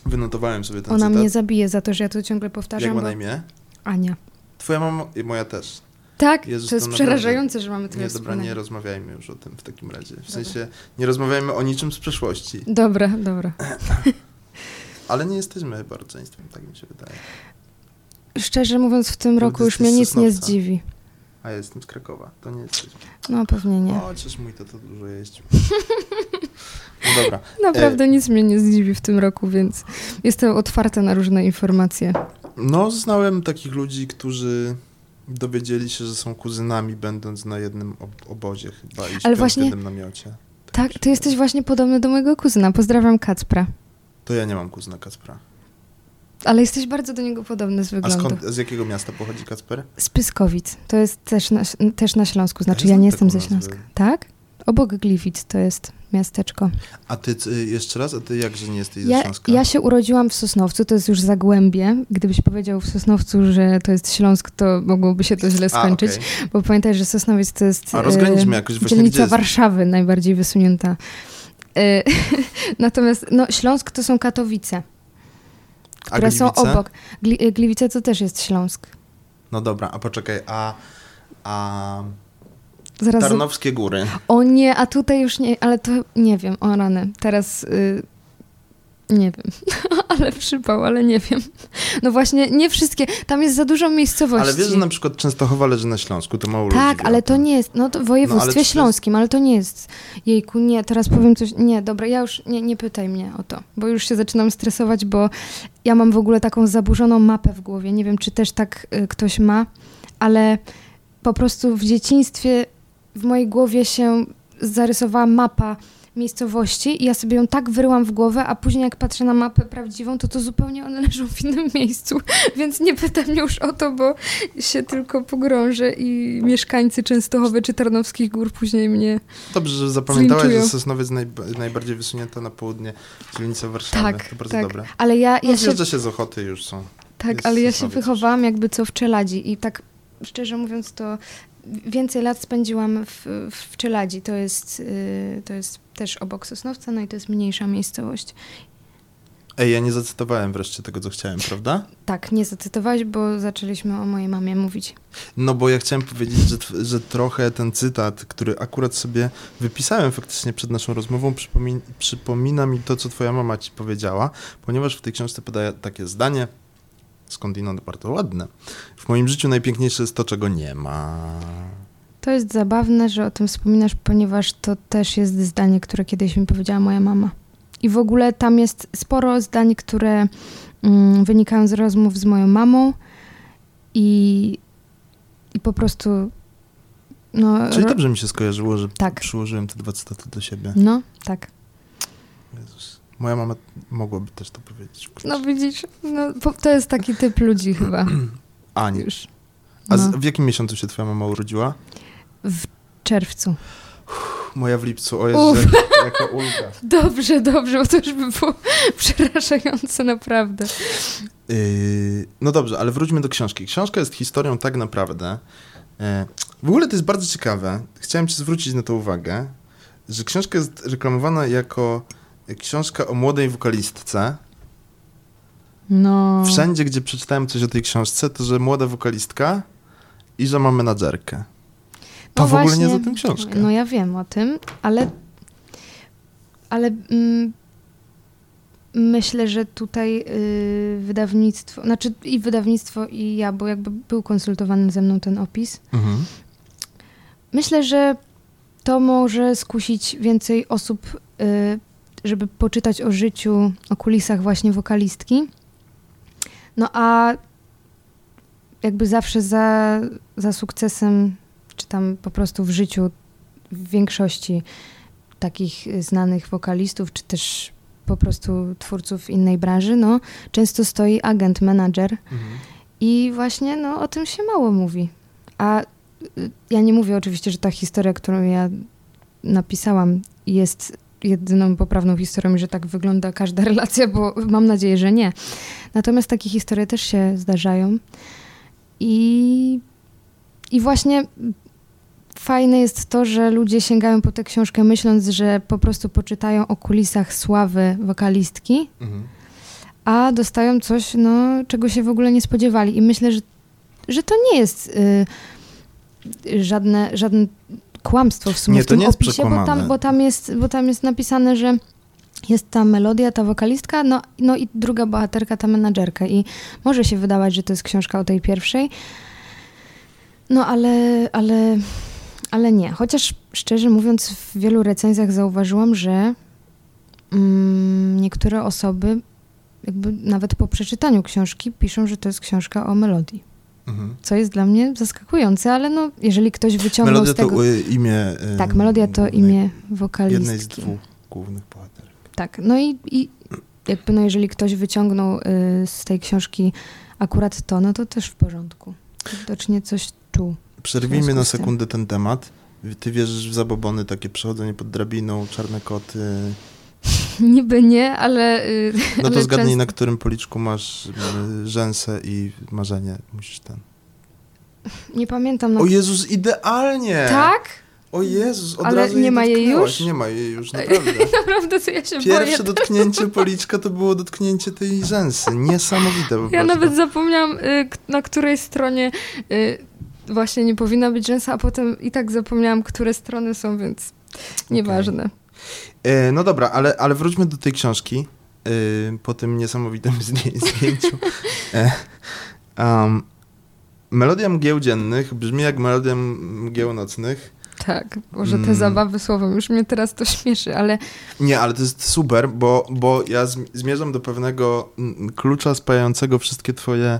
Speaker 1: Wynotowałem sobie ten
Speaker 2: Ona
Speaker 1: cytat.
Speaker 2: mnie zabije za to, że ja to ciągle
Speaker 1: Jak
Speaker 2: powtarzam.
Speaker 1: ma
Speaker 2: Bo...
Speaker 1: na imię?
Speaker 2: Ania.
Speaker 1: Twoja mama i moja też.
Speaker 2: Tak,
Speaker 1: Jezus,
Speaker 2: to jest
Speaker 1: to
Speaker 2: przerażające, że mamy tyle
Speaker 1: Nie, dobra, nie rozmawiajmy już o tym w takim razie. W
Speaker 2: Dobra.
Speaker 1: sensie, nie rozmawiajmy o niczym z przeszłości.
Speaker 2: Dobra, dobra. <laughs>
Speaker 1: Ale nie jesteśmy chyba rodzeństwem, tak mi się wydaje.
Speaker 2: Szczerze mówiąc, w tym
Speaker 1: Ty
Speaker 2: roku już mnie nic nie zdziwi.
Speaker 1: A ja jestem z Krakowa, to nie jesteśmy.
Speaker 2: No pewnie nie.
Speaker 1: Chociaż mój to, to dużo jeździł. <laughs> No dobra.
Speaker 2: Naprawdę nic mnie nie zdziwi w tym roku, więc jestem otwarta na różne informacje.
Speaker 1: No, znałem takich ludzi, którzy dowiedzieli się, że są kuzynami, będąc na jednym ob- obozie chyba i
Speaker 2: Ale
Speaker 1: w
Speaker 2: właśnie-
Speaker 1: jednym namiocie.
Speaker 2: Tak,
Speaker 1: mi się
Speaker 2: ty jesteś właśnie podobny do mojego kuzyna. Pozdrawiam Kacpra.
Speaker 1: To ja nie mam kuzyna Kacpra.
Speaker 2: Ale jesteś bardzo do niego podobny z
Speaker 1: A
Speaker 2: wyglądu.
Speaker 1: skąd, z jakiego miasta pochodzi Kacper?
Speaker 2: Z Pyskowic. To jest też na, też na Śląsku. Znaczy,
Speaker 1: Ja
Speaker 2: ja nie jestem ze Śląska.
Speaker 1: nazwę.
Speaker 2: Tak? Obok Gliwic to jest miasteczko.
Speaker 1: A ty, ty jeszcze raz, a ty jakże nie jesteś ze
Speaker 2: Ja,
Speaker 1: Śląska?
Speaker 2: ja się urodziłam w Sosnowcu, to jest już Zagłębie. Gdybyś powiedział w Sosnowcu, że to jest Śląsk, to mogłoby się to źle
Speaker 1: A,
Speaker 2: skończyć.
Speaker 1: okej.
Speaker 2: Bo pamiętaj, że Sosnowiec to jest
Speaker 1: A rozgraniczmy
Speaker 2: e,
Speaker 1: jakoś właśnie,
Speaker 2: dzielnica Warszawy, najbardziej wysunięta. E, <laughs> Natomiast no, Śląsk to są Katowice,
Speaker 1: A
Speaker 2: które są obok. Gli, Gliwice to też jest Śląsk.
Speaker 1: No dobra, a poczekaj, a, a
Speaker 2: Zaraz
Speaker 1: Tarnowskie Góry.
Speaker 2: O nie, a tutaj już nie, ale to nie wiem, o rany. Teraz y, nie wiem, <laughs> ale przypał, ale nie wiem. No właśnie, nie wszystkie, tam jest za dużo miejscowości.
Speaker 1: Ale wiesz, że na przykład Częstochowa leży na Śląsku, to mało
Speaker 2: Tak, ale to nie jest, no to w
Speaker 1: No, ale
Speaker 2: województwie
Speaker 1: to jest-
Speaker 2: śląskim, ale to nie jest. Jejku, nie, teraz powiem coś, nie, dobra, ja już, nie, nie pytaj mnie o to, bo już się zaczynam stresować, bo ja mam w ogóle taką zaburzoną mapę w głowie, nie wiem, czy też tak y, ktoś ma, ale po prostu w dzieciństwie w mojej głowie się zarysowała mapa miejscowości i ja sobie ją tak wyryłam w głowę, a później jak patrzę na mapę prawdziwą, to to zupełnie one <laughs> leżą w innym miejscu, <laughs> więc nie pytam mnie już o to, bo się tylko pogrążę i mieszkańcy Częstochowy czy Tarnowskich Gór później mnie...
Speaker 1: Dobrze, że zapamiętałaś, że. Sosnowiec najb- najbardziej wysunięta na południe dzielnica Warszawy.
Speaker 2: Tak,
Speaker 1: to bardzo
Speaker 2: tak.
Speaker 1: dobre.
Speaker 2: Ale ja,
Speaker 1: No,
Speaker 2: ja się,
Speaker 1: się z Ochoty już są.
Speaker 2: tak,
Speaker 1: jest
Speaker 2: ale ja się wychowałam jakby co w Czeladzi i tak szczerze mówiąc to więcej lat spędziłam w, w Czeladzi. To jest, y, to jest też obok Sosnowca, no i to jest mniejsza miejscowość.
Speaker 1: Ej, ja nie zacytowałem wreszcie tego, co chciałem, prawda?
Speaker 2: Tak, nie zacytowałeś, bo zaczęliśmy o mojej mamie mówić.
Speaker 1: No bo ja chciałem powiedzieć, że, że trochę ten cytat, który akurat sobie wypisałem faktycznie przed naszą rozmową, przypomin przypomina mi to, co twoja mama ci powiedziała, ponieważ w tej książce podaje takie zdanie, skądinąd bardzo ładne. W moim życiu najpiękniejsze jest to, czego nie ma.
Speaker 2: To jest zabawne, że o tym wspominasz, ponieważ to też jest zdanie, które kiedyś mi powiedziała moja mama. I w ogóle tam jest sporo zdań, które mm, wynikają z rozmów z moją mamą i, i po prostu. No,
Speaker 1: Czyli dobrze mi się skojarzyło, że
Speaker 2: tak.
Speaker 1: przyłożyłem te dwa cytaty do siebie.
Speaker 2: No, tak.
Speaker 1: Jezus. Moja mama mogłaby też to powiedzieć.
Speaker 2: No widzisz, no, to jest taki typ ludzi chyba. <clears throat>
Speaker 1: A nie.
Speaker 2: Już.
Speaker 1: A
Speaker 2: No.
Speaker 1: z, w jakim miesiącu się twoja mama urodziła?
Speaker 2: W czerwcu.
Speaker 1: Moja w lipcu. O Jezu, jaka ulga. <laughs>
Speaker 2: Dobrze, dobrze, bo to już by było <laughs> przerażające naprawdę.
Speaker 1: Yy, no dobrze, ale wróćmy do książki. Książka jest historią tak naprawdę. e, w ogóle to jest bardzo ciekawe. Chciałem ci zwrócić na to uwagę, że książka jest reklamowana jako książka o młodej wokalistce.
Speaker 2: No.
Speaker 1: Wszędzie, gdzie przeczytałem coś o tej książce, to że młoda wokalistka i że ma menadżerkę. To
Speaker 2: No
Speaker 1: w ogóle
Speaker 2: właśnie,
Speaker 1: nie za tę książkę.
Speaker 2: No ja wiem o tym, ale ale mm, myślę, że tutaj y, wydawnictwo, znaczy i wydawnictwo i ja, bo jakby był konsultowany ze mną ten opis.
Speaker 1: Mhm.
Speaker 2: Myślę, że to może skusić więcej osób, y, żeby poczytać o życiu, o kulisach właśnie wokalistki. No a jakby zawsze za, za sukcesem, czy tam po prostu w życiu w większości takich znanych wokalistów, czy też po prostu twórców innej branży, no często stoi agent, menadżer.
Speaker 1: Mhm.
Speaker 2: I właśnie no, o tym się mało mówi. A y, ja nie mówię oczywiście, że ta historia, którą ja napisałam, jest jedyną poprawną historią że tak wygląda każda <laughs> relacja, bo mam nadzieję, że nie. Natomiast takie historie też się zdarzają. I, i właśnie fajne jest to, że ludzie sięgają po tę książkę myśląc, że po prostu poczytają o kulisach sławy wokalistki,
Speaker 1: Mhm.
Speaker 2: a dostają coś, no, czego się w ogóle nie spodziewali. I myślę, że, że to nie jest y, żadne, żadne kłamstwo w sumie
Speaker 1: Nie,
Speaker 2: w tym
Speaker 1: nie
Speaker 2: opisie, bo tam, bo, tam jest, bo tam jest napisane, że jest ta melodia, ta wokalistka, no, no i druga bohaterka, ta menadżerka. I może się wydawać, że to jest książka o tej pierwszej, no ale, ale, ale nie. Chociaż szczerze mówiąc, w wielu recenzjach zauważyłam, że mm, niektóre osoby jakby nawet po przeczytaniu książki piszą, że to jest książka o melodii.
Speaker 1: Mhm.
Speaker 2: Co jest dla mnie zaskakujące, ale no, jeżeli ktoś wyciągnął
Speaker 1: Melodia
Speaker 2: z tego...
Speaker 1: to y, imię... y,
Speaker 2: Tak, melodia to imię
Speaker 1: Jednej z
Speaker 2: wokalistki.
Speaker 1: dwóch głównych bohaterek.
Speaker 2: Tak, no i, i jakby no jeżeli ktoś wyciągnął y, z tej książki akurat to, no to też w porządku. Widocznie coś czuł.
Speaker 1: Przerwijmy na sekundę ten temat. Ty wierzysz w zabobony, takie przechodzenie pod drabiną, czarne koty. <laughs>
Speaker 2: Niby nie, ale... y,
Speaker 1: No to
Speaker 2: ale
Speaker 1: zgadnij,
Speaker 2: często-
Speaker 1: na którym policzku masz y, rzęsę i marzenie. Musisz ten.
Speaker 2: Nie pamiętam. No...
Speaker 1: O Jezus, idealnie!
Speaker 2: Tak?
Speaker 1: O Jezus, od
Speaker 2: Ale
Speaker 1: razu
Speaker 2: nie ma jej już?
Speaker 1: Nie ma jej już, naprawdę. <laughs>
Speaker 2: Naprawdę, co ja się
Speaker 1: Pierwsze
Speaker 2: boję.
Speaker 1: dotknięcie policzka to było dotknięcie tej rzęsy. Niesamowite po
Speaker 2: Ja nawet zapomniałam, y, na której stronie właśnie nie powinna być rzęsa, a potem i tak zapomniałam, które strony są, więc nieważne.
Speaker 1: E, no dobra, ale, ale wróćmy do tej książki. E, po tym niesamowitym <laughs> zdję- zdjęciu. E, um, melodia mgieł dziennych brzmi jak melodia mgieł nocnych.
Speaker 2: Tak, może te
Speaker 1: Mm.
Speaker 2: zabawy słowem, już mnie teraz to śmieszy, ale
Speaker 1: Nie, ale to jest super, bo, bo ja zm- zmierzam do pewnego mm, klucza spajającego wszystkie twoje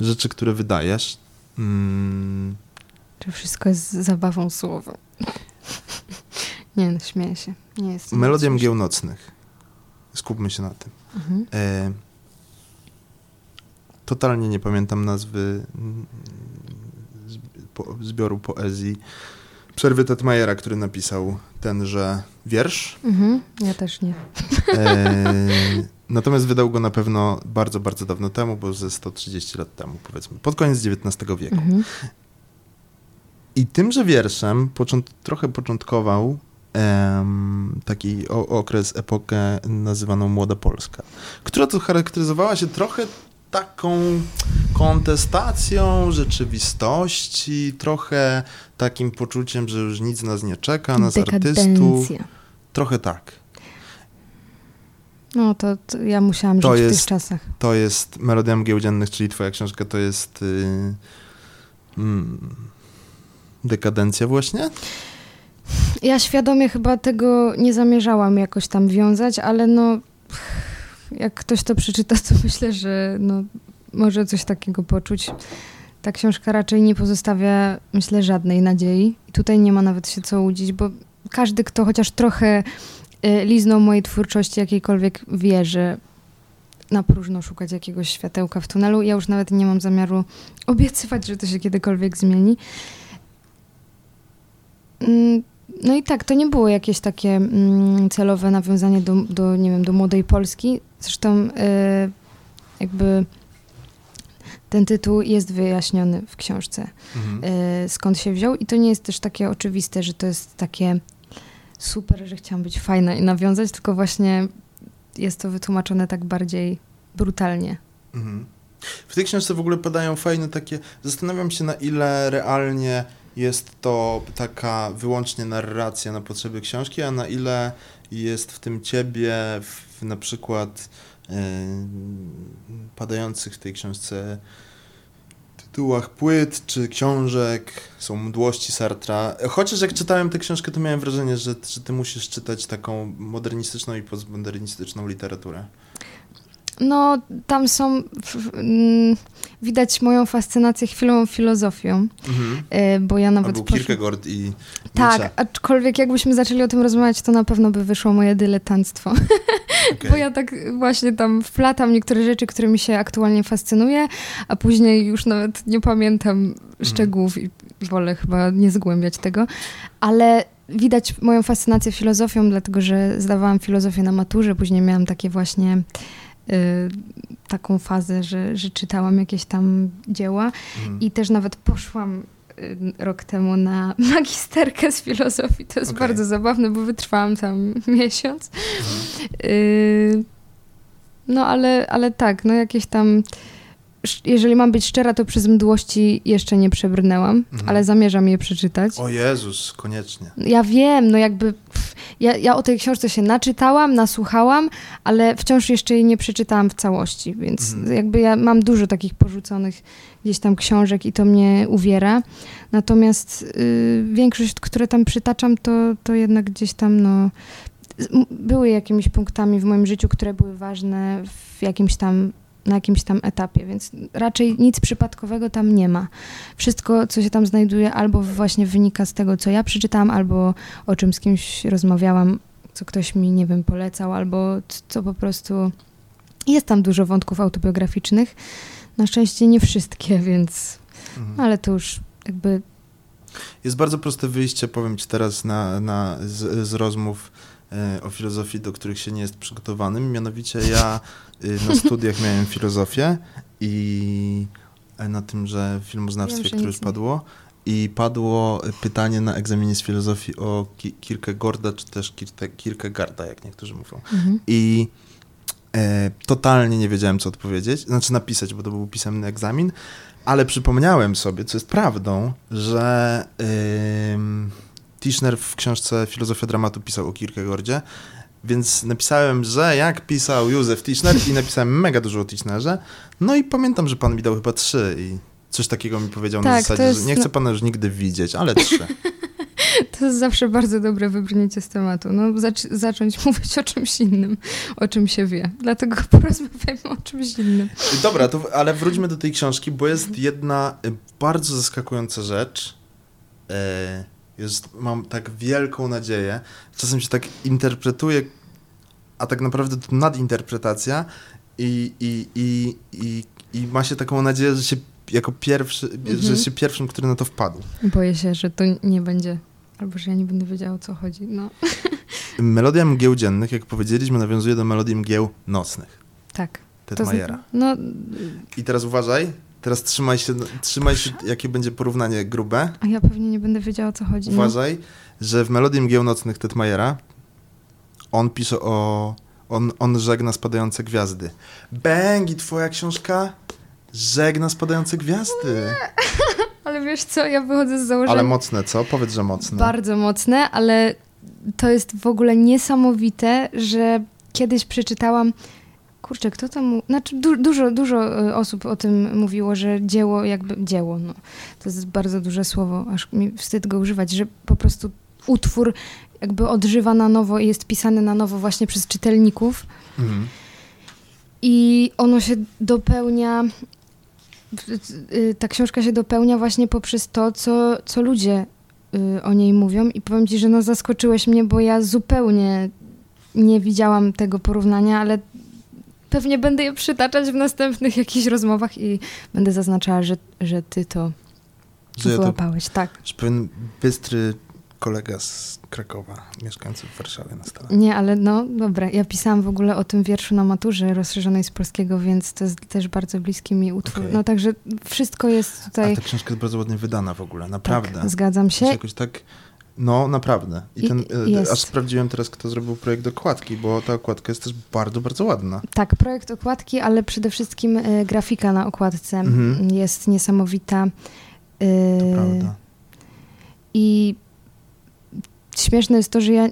Speaker 1: rzeczy, które wydajesz. Mm,
Speaker 2: to wszystko jest zabawą słowem. Nie, no, śmieję się. Nie jest
Speaker 1: melodia mgieł nocnych. Skupmy się na tym.
Speaker 2: Mhm.
Speaker 1: E, totalnie nie pamiętam nazwy zbioru poezji Przerwy Tetmajera, który napisał tenże wiersz.
Speaker 2: Mhm. Ja też nie.
Speaker 1: E, natomiast wydał go na pewno bardzo, bardzo dawno temu, bo ze 130 lat temu, powiedzmy, pod koniec XIX wieku.
Speaker 2: Mhm.
Speaker 1: I tymże wierszem począt, trochę początkował taki okres, epokę nazywaną Młoda Polska, która to charakteryzowała się trochę taką kontestacją rzeczywistości, trochę takim poczuciem, że już nic nas nie czeka, nas artystów.
Speaker 2: Dekadencja.
Speaker 1: Trochę tak.
Speaker 2: No to, to ja musiałam
Speaker 1: To
Speaker 2: żyć w tych
Speaker 1: jest-
Speaker 2: czasach.
Speaker 1: To jest Melodia Mgieł Dziennych, czyli twoja książka to jest y, mm, dekadencja właśnie?
Speaker 2: Ja świadomie chyba tego nie zamierzałam jakoś tam wiązać, ale no jak ktoś to przeczyta, to myślę, że no, może coś takiego poczuć. Ta książka raczej nie pozostawia, myślę, żadnej nadziei. I tutaj nie ma nawet się co łudzić, bo każdy, kto chociaż trochę y, liznął mojej twórczości jakiejkolwiek wie, że na próżno szukać jakiegoś światełka w tunelu. Ja już nawet nie mam zamiaru obiecywać, że to się kiedykolwiek zmieni. Mm, No i tak, to nie było jakieś takie mm, celowe nawiązanie do, do, nie wiem, do młodej Polski. Zresztą y, jakby ten tytuł jest wyjaśniony w książce,
Speaker 1: Mhm.
Speaker 2: y, skąd się wziął i to nie jest też takie oczywiste, że to jest takie super, że chciałam być fajna i nawiązać, tylko właśnie jest to wytłumaczone tak bardziej brutalnie.
Speaker 1: Mhm. W tej książce w ogóle padają fajne takie. Zastanawiam się, na ile realnie jest to taka wyłącznie narracja na potrzeby książki, a na ile jest w tym ciebie, w, na przykład yy, padających w tej książce tytułach płyt czy książek, są mdłości Sartra. Chociaż jak czytałem tę książkę, to miałem wrażenie, że, że ty musisz czytać taką modernistyczną i postmodernistyczną literaturę.
Speaker 2: No, tam są, mm, widać moją fascynację chwilową filozofią,
Speaker 1: Mhm.
Speaker 2: y, bo ja nawet... poszłam-
Speaker 1: Kierkegaard i
Speaker 2: Tak,
Speaker 1: Nietzsche.
Speaker 2: aczkolwiek jakbyśmy zaczęli o tym rozmawiać, to na pewno by wyszło moje dyletanstwo. <laughs>
Speaker 1: Okej.
Speaker 2: Bo ja tak właśnie tam wplatam niektóre rzeczy, którymi się aktualnie fascynuję, a później już nawet nie pamiętam
Speaker 1: Mhm.
Speaker 2: szczegółów i wolę chyba nie zgłębiać tego. Ale widać moją fascynację filozofią, dlatego że zdawałam filozofię na maturze, później miałam takie właśnie taką fazę, że, że czytałam jakieś tam dzieła
Speaker 1: Mhm.
Speaker 2: i też nawet poszłam y, rok temu na <laughs> magisterkę z filozofii. To jest
Speaker 1: Okej.
Speaker 2: bardzo zabawne, bo wytrwałam tam <laughs> miesiąc. Y, No ale, ale tak, no jakieś tam. Jeżeli mam być szczera, to przez mdłości jeszcze nie przebrnęłam,
Speaker 1: Mhm.
Speaker 2: ale zamierzam je przeczytać.
Speaker 1: O Jezus, koniecznie.
Speaker 2: Ja wiem, no jakby. pff, Ja, ja o tej książce się naczytałam, nasłuchałam, ale wciąż jeszcze jej nie przeczytałam w całości, więc
Speaker 1: Mhm.
Speaker 2: jakby ja mam dużo takich porzuconych gdzieś tam książek i to mnie uwiera. Natomiast y, większość, które tam przytaczam, to, to jednak gdzieś tam no, były jakimiś punktami w moim życiu, które były ważne w jakimś tam na jakimś tam etapie, więc raczej nic przypadkowego tam nie ma. Wszystko, co się tam znajduje, albo właśnie wynika z tego, co ja przeczytałam, albo o czym z kimś rozmawiałam, co ktoś mi, nie wiem, polecał, albo co po prostu... Jest tam dużo wątków autobiograficznych. Na szczęście nie wszystkie, <laughs> więc...
Speaker 1: Mhm.
Speaker 2: Ale to już jakby...
Speaker 1: Jest bardzo proste wyjście, powiem ci teraz, na, na, z, z rozmów e, o filozofii, do których się nie jest przygotowanym. Mianowicie ja na studiach miałem filozofię i e, na tymże filmoznawstwie,
Speaker 2: Wiem, że
Speaker 1: które już padło. I padło pytanie na egzaminie z filozofii o Ki- Kierkegaarda, czy też Kierkegaarda, jak niektórzy mówią.
Speaker 2: Mhm.
Speaker 1: I e, totalnie nie wiedziałem, co odpowiedzieć. Znaczy napisać, bo to był pisemny egzamin, ale przypomniałem sobie, co jest prawdą, że Tischner w książce Filozofia dramatu pisał o Kierkegaardzie, więc napisałem, że jak pisał Józef Tischner i napisałem mega dużo o Tischnerze. No i pamiętam, że pan mi dał chyba trzy i coś takiego mi powiedział na
Speaker 2: Tak, to
Speaker 1: zasadzie,
Speaker 2: jest
Speaker 1: że nie chcę pana już nigdy widzieć, ale trzy. <laughs>
Speaker 2: To jest zawsze bardzo dobre wybrnięcie z tematu. No, zac- zacząć <laughs> mówić o czymś innym, o czym się wie. Dlatego <laughs> porozmawiajmy o czymś innym.
Speaker 1: Dobra, to, ale wróćmy do tej książki, bo jest jedna y, bardzo zaskakująca rzecz. E, Jest, mam tak wielką nadzieję. Czasem się tak interpretuje, a tak naprawdę to nadinterpretacja i, i, i, i, i ma się taką nadzieję, że się jako pierwszy,
Speaker 2: Mhm.
Speaker 1: że się pierwszym, który na to wpadł.
Speaker 2: Boję się, że to nie będzie, albo że ja nie będę wiedziała, o co chodzi. No, <laughs>
Speaker 1: Melodia mgieł dziennych, jak powiedzieliśmy, nawiązuje do melodii mgieł nocnych.
Speaker 2: tak. To z-
Speaker 1: Tetmajera.
Speaker 2: No,
Speaker 1: I teraz uważaj, Teraz trzymaj się, trzymaj się, jakie będzie porównanie grube.
Speaker 2: A ja pewnie nie będę wiedziała, o co chodzi. no.
Speaker 1: Uważaj, że w Melodii Mgieł Nocnych Tetmajera on pisze o... On, on żegna spadające gwiazdy. Bęgi, twoja książka żegna spadające gwiazdy. <laughs>
Speaker 2: Ale wiesz co, ja wychodzę z założenia...
Speaker 1: Ale mocne, co? Powiedz, że mocne.
Speaker 2: Bardzo mocne, ale to jest w ogóle niesamowite, że kiedyś przeczytałam. Kurczę, kto to mu. Znaczy, du dużo, dużo y, osób o tym mówiło, że dzieło, jakby. Dzieło, no. To jest bardzo duże słowo, aż mi wstyd go używać, że po prostu utwór jakby odżywa na nowo i jest pisany na nowo właśnie przez czytelników.
Speaker 1: Mhm.
Speaker 2: I ono się dopełnia. y, Ta książka się dopełnia właśnie poprzez to, co, co ludzie y, o niej mówią. I powiem ci, że no zaskoczyłeś mnie, bo ja zupełnie nie widziałam tego porównania, ale pewnie będę je przytaczać w następnych jakichś rozmowach i będę zaznaczała, że, że ty to
Speaker 1: Że ja to.
Speaker 2: Tak.
Speaker 1: że pewien bystry kolega z Krakowa, mieszkający w Warszawie na stole.
Speaker 2: Nie, ale no dobra. Ja pisałam w ogóle o tym wierszu na maturze rozszerzonej z polskiego, więc to jest też bardzo bliski mi utwór.
Speaker 1: Okej.
Speaker 2: No także wszystko jest tutaj.
Speaker 1: A ta książka jest bardzo ładnie wydana w ogóle, naprawdę.
Speaker 2: Tak, zgadzam się.
Speaker 1: Jakoś tak, no naprawdę. I ten, e,
Speaker 2: jest.
Speaker 1: aż sprawdziłem teraz, kto zrobił projekt okładki, bo ta okładka jest też bardzo, bardzo ładna.
Speaker 2: Tak, projekt okładki, ale przede wszystkim e, grafika na okładce
Speaker 1: Mhm.
Speaker 2: jest niesamowita.
Speaker 1: To prawda.
Speaker 2: I śmieszne jest to, że ja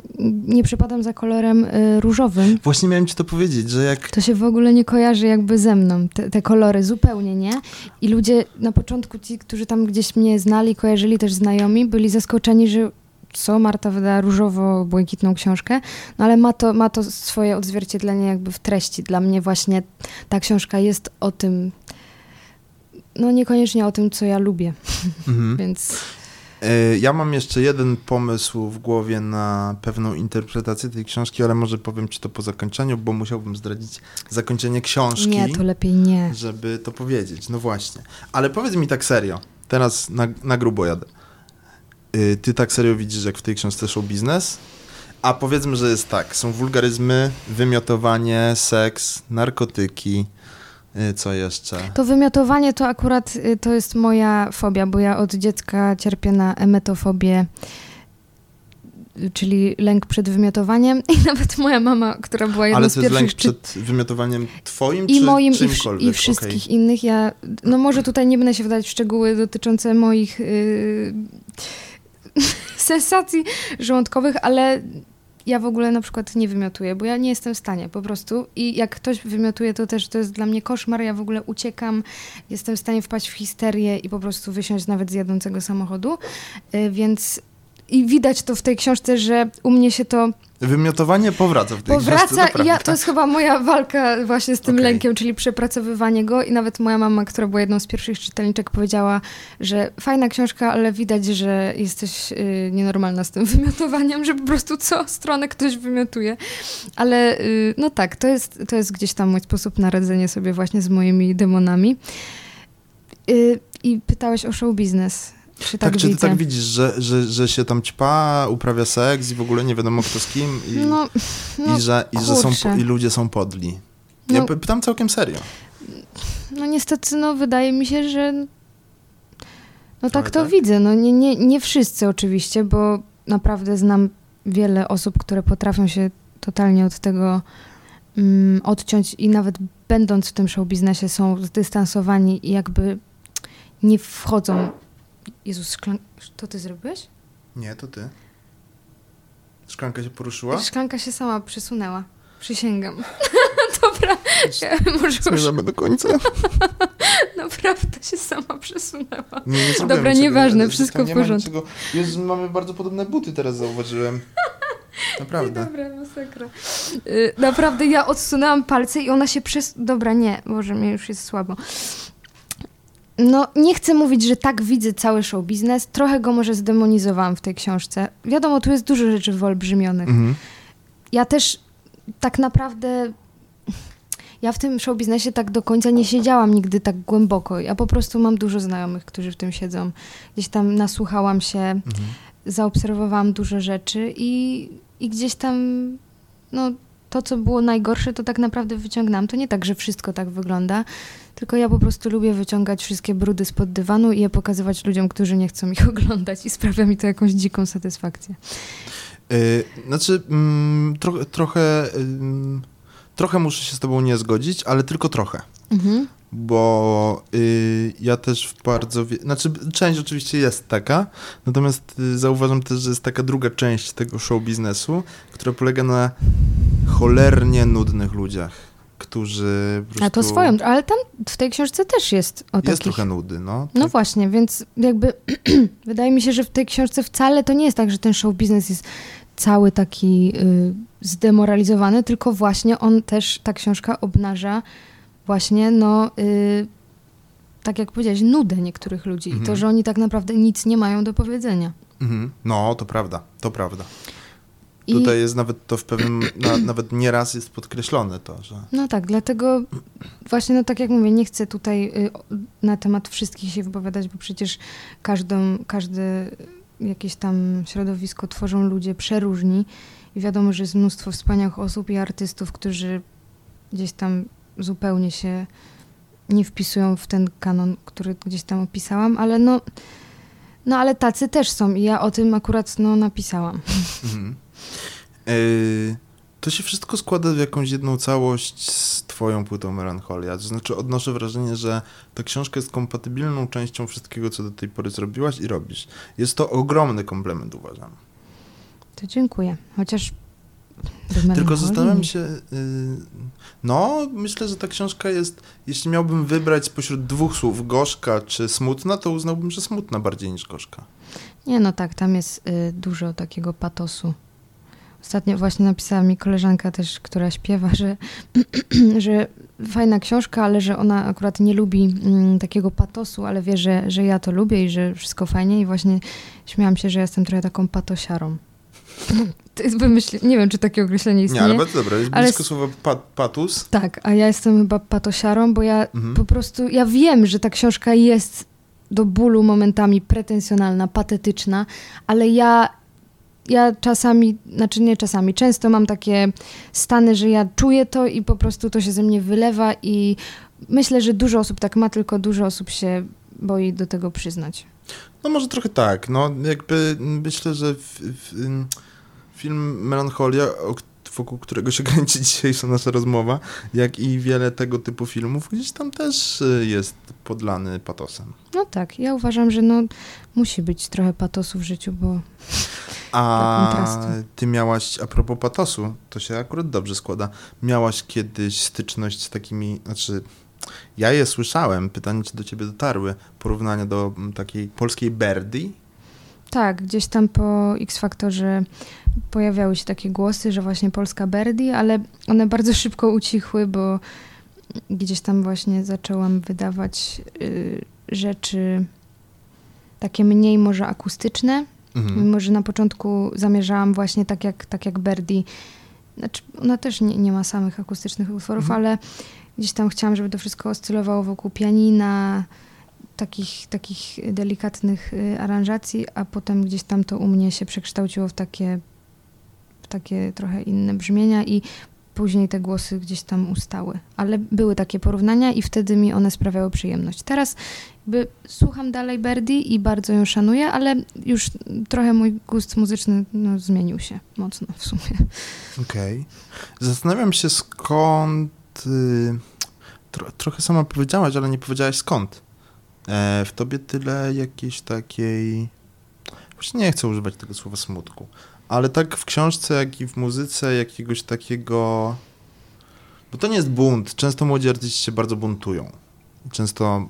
Speaker 2: nie przepadam za kolorem różowym.
Speaker 1: Właśnie miałem ci to powiedzieć, że jak...
Speaker 2: To się w ogóle nie kojarzy jakby ze mną, te, te kolory, zupełnie nie. I ludzie na początku, ci, którzy tam gdzieś mnie znali, kojarzyli też znajomi, byli zaskoczeni, że co, Marta wydała różowo-błękitną książkę, no ale ma to, ma to swoje odzwierciedlenie jakby w treści. Dla mnie właśnie ta książka jest o tym, no niekoniecznie o tym, co ja lubię, <laughs>
Speaker 1: Mhm.
Speaker 2: więc
Speaker 1: E, Ja mam jeszcze jeden pomysł w głowie na pewną interpretację tej książki, ale może powiem ci to po zakończeniu, bo musiałbym zdradzić zakończenie książki,
Speaker 2: nie, to lepiej nie.
Speaker 1: żeby to powiedzieć. No właśnie. Ale powiedz mi tak serio, teraz na, na grubo jadę. Y, Ty tak serio widzisz, jak w tej książce show biznes? A powiedzmy, że jest tak. Są wulgaryzmy, wymiotowanie, seks, narkotyki. y, Co jeszcze?
Speaker 2: To wymiotowanie to akurat y, to jest moja fobia, bo ja od dziecka cierpię na emetofobię, czyli lęk przed wymiotowaniem <laughs> i nawet moja mama, która była jedną
Speaker 1: Ale
Speaker 2: z
Speaker 1: to jest
Speaker 2: pierwszych
Speaker 1: lęk przed wymiotowaniem twoim,
Speaker 2: i
Speaker 1: czy
Speaker 2: moim,
Speaker 1: czymkolwiek?
Speaker 2: i wszystkich innych. Ja, no może tutaj nie będę się wdać w szczegóły dotyczące moich y, <laughs> sensacji żołądkowych, ale ja w ogóle na przykład nie wymiotuję, bo ja nie jestem w stanie po prostu. I jak ktoś wymiotuje, to też to jest dla mnie koszmar. Ja w ogóle uciekam, jestem w stanie wpaść w histerię i po prostu wysiąść nawet z jadącego samochodu. Y, więc i widać to w tej książce, że u mnie się to
Speaker 1: Wymiotowanie powraca w tej książce,
Speaker 2: powraca
Speaker 1: to
Speaker 2: i ja, to jest chyba moja walka właśnie z tym
Speaker 1: Okej.
Speaker 2: lękiem, czyli przepracowywanie go i nawet moja mama, która była jedną z pierwszych czytelniczek powiedziała, że fajna książka, ale widać, że jesteś y, nienormalna z tym <laughs> wymiotowaniem, że po prostu co stronę ktoś wymiotuje. Ale y, no tak, to jest, to jest gdzieś tam mój sposób na radzenie sobie właśnie z moimi demonami. Y, I pytałeś o show biznes. Czy tak,
Speaker 1: Tak, czy ty tak widzisz, że, że, że się tam ćpa, uprawia seks i w ogóle nie wiadomo kto z kim i,
Speaker 2: No, no,
Speaker 1: i, że, i, że są,
Speaker 2: kurczę.
Speaker 1: i ludzie są podli? Ja
Speaker 2: No.
Speaker 1: py- pytam całkiem serio.
Speaker 2: No niestety, no wydaje mi się, że no tak to
Speaker 1: tak?
Speaker 2: widzę. No nie, nie, nie wszyscy oczywiście, bo naprawdę znam wiele osób, które potrafią się totalnie od tego mm, odciąć i nawet będąc w tym show biznesie są zdystansowani i jakby nie wchodzą. Jezus, szklan... to ty zrobiłeś?
Speaker 1: Nie, to ty. Szklanka się poruszyła?
Speaker 2: Szklanka się sama przesunęła. Przysięgam. <laughs> Dobra, <laughs> może już
Speaker 1: Zmierzamy do końca. <laughs>
Speaker 2: naprawdę się sama przesunęła.
Speaker 1: Nie, nie
Speaker 2: Dobra, nieważne,
Speaker 1: nie-
Speaker 2: wszystko w
Speaker 1: nie ma
Speaker 2: porządku.
Speaker 1: niczego. Jezu, mamy bardzo podobne buty teraz zauważyłem. Naprawdę.
Speaker 2: Dobra, masakra. Y, Naprawdę, ja odsunęłam palce i ona się przez... Dobra, nie, może mnie już jest słabo. No, nie chcę mówić, że tak widzę cały show biznes. Trochę go może zdemonizowałam w tej książce. Wiadomo, tu jest dużo rzeczy wyolbrzymionych.
Speaker 1: Mhm.
Speaker 2: Ja też tak naprawdę... Ja w tym show biznesie tak do końca nie siedziałam nigdy tak głęboko. Ja po prostu mam dużo znajomych, którzy w tym siedzą. Gdzieś tam nasłuchałam się,
Speaker 1: Mhm.
Speaker 2: zaobserwowałam dużo rzeczy i, i gdzieś tam, no, to, co było najgorsze, to tak naprawdę wyciągnęłam. To nie tak, że wszystko tak wygląda. Tylko ja po prostu lubię wyciągać wszystkie brudy spod dywanu i je pokazywać ludziom, którzy nie chcą ich <laughs> oglądać i sprawia mi to jakąś dziką satysfakcję.
Speaker 1: Yy, znaczy, mm, tro, trochę, yy, trochę muszę się z tobą nie zgodzić, ale tylko trochę. Mhm. Bo yy, ja też bardzo. Wie... Znaczy, część oczywiście jest taka, natomiast y, zauważam też, że jest taka druga część tego show biznesu, która polega na cholernie nudnych ludziach którzy.
Speaker 2: A to swoją, ale tam w tej książce też jest o
Speaker 1: Jest
Speaker 2: takich...
Speaker 1: trochę nudy, no.
Speaker 2: No tak. właśnie, więc jakby <clears throat> wydaje mi się, że w tej książce wcale to nie jest tak, że ten show biznes jest cały taki y, zdemoralizowany, tylko właśnie on też, ta książka obnaża właśnie, no, y, tak jak powiedziałeś, nudę niektórych ludzi mhm. i to, mhm. że oni tak naprawdę nic nie mają do powiedzenia.
Speaker 1: Mhm. No, to prawda, to prawda. I... Tutaj jest nawet to w pewnym, na, <clears throat> nawet nieraz jest podkreślone to, że...
Speaker 2: No tak, dlatego właśnie, no tak jak mówię, nie chcę tutaj y, na temat wszystkich się wypowiadać, bo przecież każdą, każde jakieś tam środowisko tworzą ludzie przeróżni i wiadomo, że jest mnóstwo wspaniałych osób i artystów, którzy gdzieś tam zupełnie się nie wpisują w ten kanon, który gdzieś tam opisałam, ale no, no ale tacy też są i ja o tym akurat no, napisałam. Mhm.
Speaker 1: Yy, to się wszystko składa w jakąś jedną całość z twoją płytą Melancholia. To znaczy odnoszę wrażenie, że ta książka jest kompatybilną częścią wszystkiego, co do tej pory zrobiłaś i robisz. Jest to ogromny komplement, uważam.
Speaker 2: To dziękuję. Chociaż
Speaker 1: tylko zastanawiam się, yy, no myślę, że ta książka jest, jeśli miałbym wybrać spośród dwóch słów, gorzka czy smutna, to uznałbym, że smutna bardziej niż gorzka.
Speaker 2: Nie, no tak, tam jest y, dużo takiego patosu. Ostatnio właśnie napisała mi koleżanka też, która śpiewa, że, <clears throat> że fajna książka, ale że ona akurat nie lubi mm, takiego patosu, ale wie, że, że ja to lubię i że wszystko fajnie i właśnie śmiałam się, że jestem trochę taką patosiarą. <clears throat> To jest wymyśl... Nie wiem, czy takie określenie istnieje.
Speaker 1: Nie, ale bardzo dobre. Jest blisko ale... słowa pa patus.
Speaker 2: Tak, a ja jestem chyba patosiarą, bo ja mhm. po prostu, ja wiem, że ta książka jest do bólu momentami pretensjonalna, patetyczna, ale ja ja czasami, znaczy nie czasami, często mam takie stany, że ja czuję to i po prostu to się ze mnie wylewa i myślę, że dużo osób tak ma, tylko dużo osób się boi do tego przyznać.
Speaker 1: No może trochę tak, no jakby myślę, że w, w, film Melancholia, wokół którego się <laughs> kręci dzisiejsza nasza rozmowa, jak i wiele tego typu filmów, gdzieś tam też y, jest podlany patosem.
Speaker 2: No tak, ja uważam, że no musi być trochę patosu w życiu, bo
Speaker 1: a <laughs> ty miałaś, a propos patosu, to się akurat dobrze składa, miałaś kiedyś styczność z takimi, znaczy ja je słyszałem, pytanie czy do ciebie dotarły, porównania do mm, takiej polskiej Berdi?
Speaker 2: Tak, gdzieś tam po X-Faktorze pojawiały się takie głosy, że właśnie polska Berdi, ale one bardzo szybko ucichły, bo gdzieś tam właśnie zaczęłam wydawać y, rzeczy takie mniej może akustyczne, Mhm. Mimo, że na początku zamierzałam właśnie tak jak, tak jak Berdi, znaczy ona też nie, nie ma samych akustycznych utworów, mhm. ale gdzieś tam chciałam, żeby to wszystko oscylowało wokół pianina, takich, takich delikatnych y, aranżacji, a potem gdzieś tam to u mnie się przekształciło w takie, takie trochę inne brzmienia i później te głosy gdzieś tam ustały. Ale były takie porównania i wtedy mi one sprawiały przyjemność. Teraz jakby słucham dalej Berdi i bardzo ją szanuję, ale już trochę mój gust muzyczny no, zmienił się mocno w sumie.
Speaker 1: Okej. Okay. Zastanawiam się skąd... Y, tro, trochę sama powiedziałaś, ale nie powiedziałaś skąd. E, w tobie tyle jakiejś takiej... Właśnie nie chcę używać tego słowa smutku, ale tak w książce, jak i w muzyce jakiegoś takiego... Bo to nie jest bunt. Często młodzi artyści się bardzo buntują. Często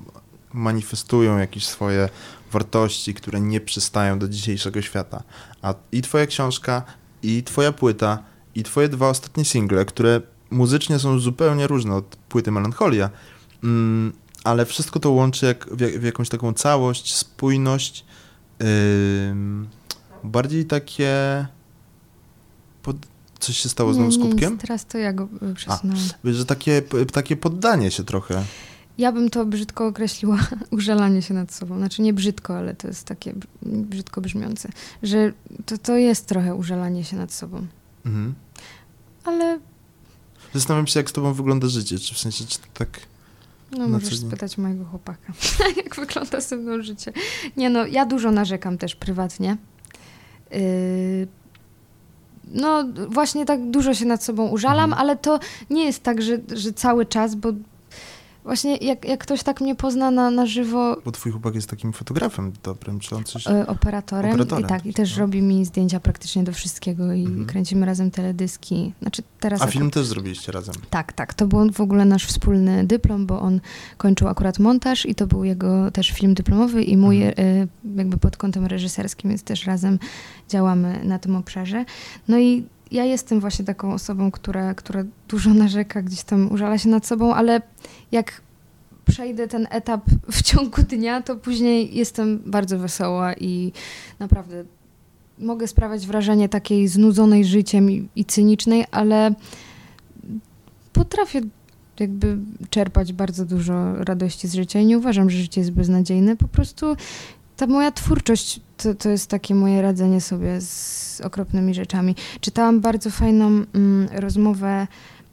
Speaker 1: manifestują jakieś swoje wartości, które nie przystają do dzisiejszego świata. A i twoja książka, i twoja płyta, i twoje dwa ostatnie single, które muzycznie są zupełnie różne od płyty Melancholia, mm, ale wszystko to łączy jak, w, w jakąś taką całość, spójność, yy, bardziej takie... Pod... Coś się stało znowu z kubkiem?
Speaker 2: teraz to ja go przesunąłem.
Speaker 1: A, że takie, takie poddanie się trochę.
Speaker 2: Ja bym to brzydko określiła, <laughs> użalanie się nad sobą. Znaczy nie brzydko, ale to jest takie brzydko brzmiące, że to, to jest trochę użalanie się nad sobą. Mhm. Ale...
Speaker 1: Zastanawiam się, jak z tobą wygląda życie. Czy w sensie, czy tak...
Speaker 2: No możesz spytać mojego chłopaka, <laughs> jak wygląda ze mną życie. Nie no, ja dużo narzekam też prywatnie. Yy, no właśnie tak dużo się nad sobą użalam, mhm. ale to nie jest tak, że, że cały czas, bo Właśnie jak, jak ktoś tak mnie pozna na, na żywo...
Speaker 1: Bo twój chłopak jest takim fotografem dobrym, czy on coś...
Speaker 2: Operatorem, operatorem. i tak, i też no. robi mi zdjęcia praktycznie do wszystkiego i mhm. kręcimy razem teledyski. Znaczy teraz...
Speaker 1: A film też zrobiliście razem?
Speaker 2: Tak, tak. To był w ogóle nasz wspólny dyplom, bo on kończył akurat montaż i to był jego też film dyplomowy i mój mhm. y, jakby pod kątem reżyserskim, więc też razem działamy na tym obszarze. No i ja jestem właśnie taką osobą, która, która dużo narzeka, gdzieś tam użala się nad sobą, ale jak przejdę ten etap w ciągu dnia, to później jestem bardzo wesoła i naprawdę mogę sprawiać wrażenie takiej znudzonej życiem i, i cynicznej, ale potrafię jakby czerpać bardzo dużo radości z życia i nie uważam, że życie jest beznadziejne. Po prostu ta moja twórczość to, to jest takie moje radzenie sobie z okropnymi rzeczami. Czytałam bardzo fajną mm, rozmowę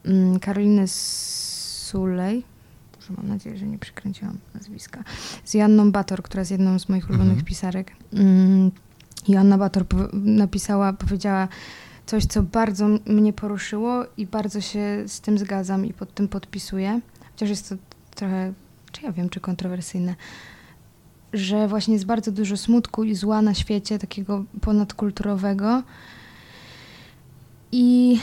Speaker 2: mm, Karoliny Sulej. Boże, mam nadzieję, że nie przykręciłam nazwiska. Z Janną Bator, która jest jedną z moich ulubionych mhm. pisarek. Mm, Joanna Bator napisała, powiedziała coś, co bardzo mnie poruszyło i bardzo się z tym zgadzam i pod tym podpisuję. Chociaż jest to trochę, czy ja wiem, czy kontrowersyjne że właśnie jest bardzo dużo smutku i zła na świecie, takiego ponadkulturowego. I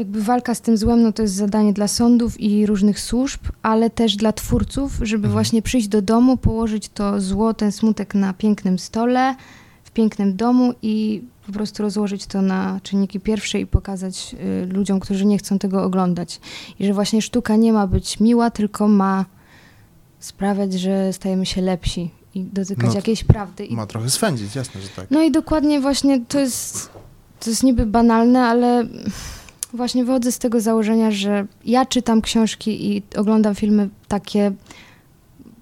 Speaker 2: jakby walka z tym złem, no to jest zadanie dla sądów i różnych służb, ale też dla twórców, żeby mhm. właśnie przyjść do domu, położyć to zło, ten smutek na pięknym stole, w pięknym domu i po prostu rozłożyć to na czynniki pierwsze i pokazać y, ludziom, którzy nie chcą tego oglądać. I że właśnie sztuka nie ma być miła, tylko ma sprawiać, że stajemy się lepsi i dotykać no, jakiejś prawdy.
Speaker 1: Ma trochę swędzić, jasne, że tak.
Speaker 2: No i dokładnie właśnie to jest, to jest niby banalne, ale właśnie wychodzę z tego założenia, że ja czytam książki i oglądam filmy takie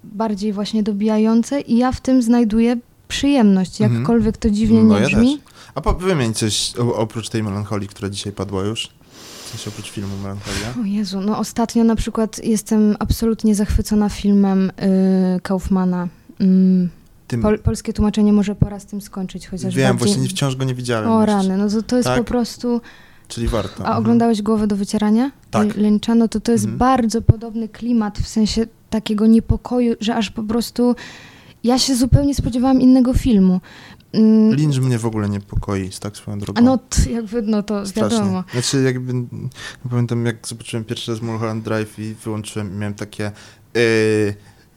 Speaker 2: bardziej właśnie dobijające i ja w tym znajduję przyjemność, mhm. jakkolwiek to dziwnie no, nie brzmi. Ja
Speaker 1: A po, wymień coś oprócz tej melancholii, która dzisiaj padła już. Coś oprócz filmu Melancholia?
Speaker 2: O Jezu, no ostatnio na przykład jestem absolutnie zachwycona filmem y, Kaufmana. Mm, tym... Pol, polskie tłumaczenie może pora z tym skończyć, chociaż
Speaker 1: Wiem, bardziej... właśnie wciąż go nie widziałem.
Speaker 2: O rany, no to, to jest tak? po prostu...
Speaker 1: Czyli warto.
Speaker 2: A mhm. oglądałeś Głowę do wycierania?
Speaker 1: Tak.
Speaker 2: Lyncha? No to to jest mhm. bardzo podobny klimat, w sensie takiego niepokoju, że aż po prostu... Ja się zupełnie spodziewałam innego filmu.
Speaker 1: Mm. Lynch mnie w ogóle niepokoi, tak swoją drogą.
Speaker 2: A no, jakby, no to Strasznie. wiadomo.
Speaker 1: Znaczy, jakby, pamiętam jak zobaczyłem pierwszy raz Mulholland Drive i wyłączyłem i miałem takie, yy,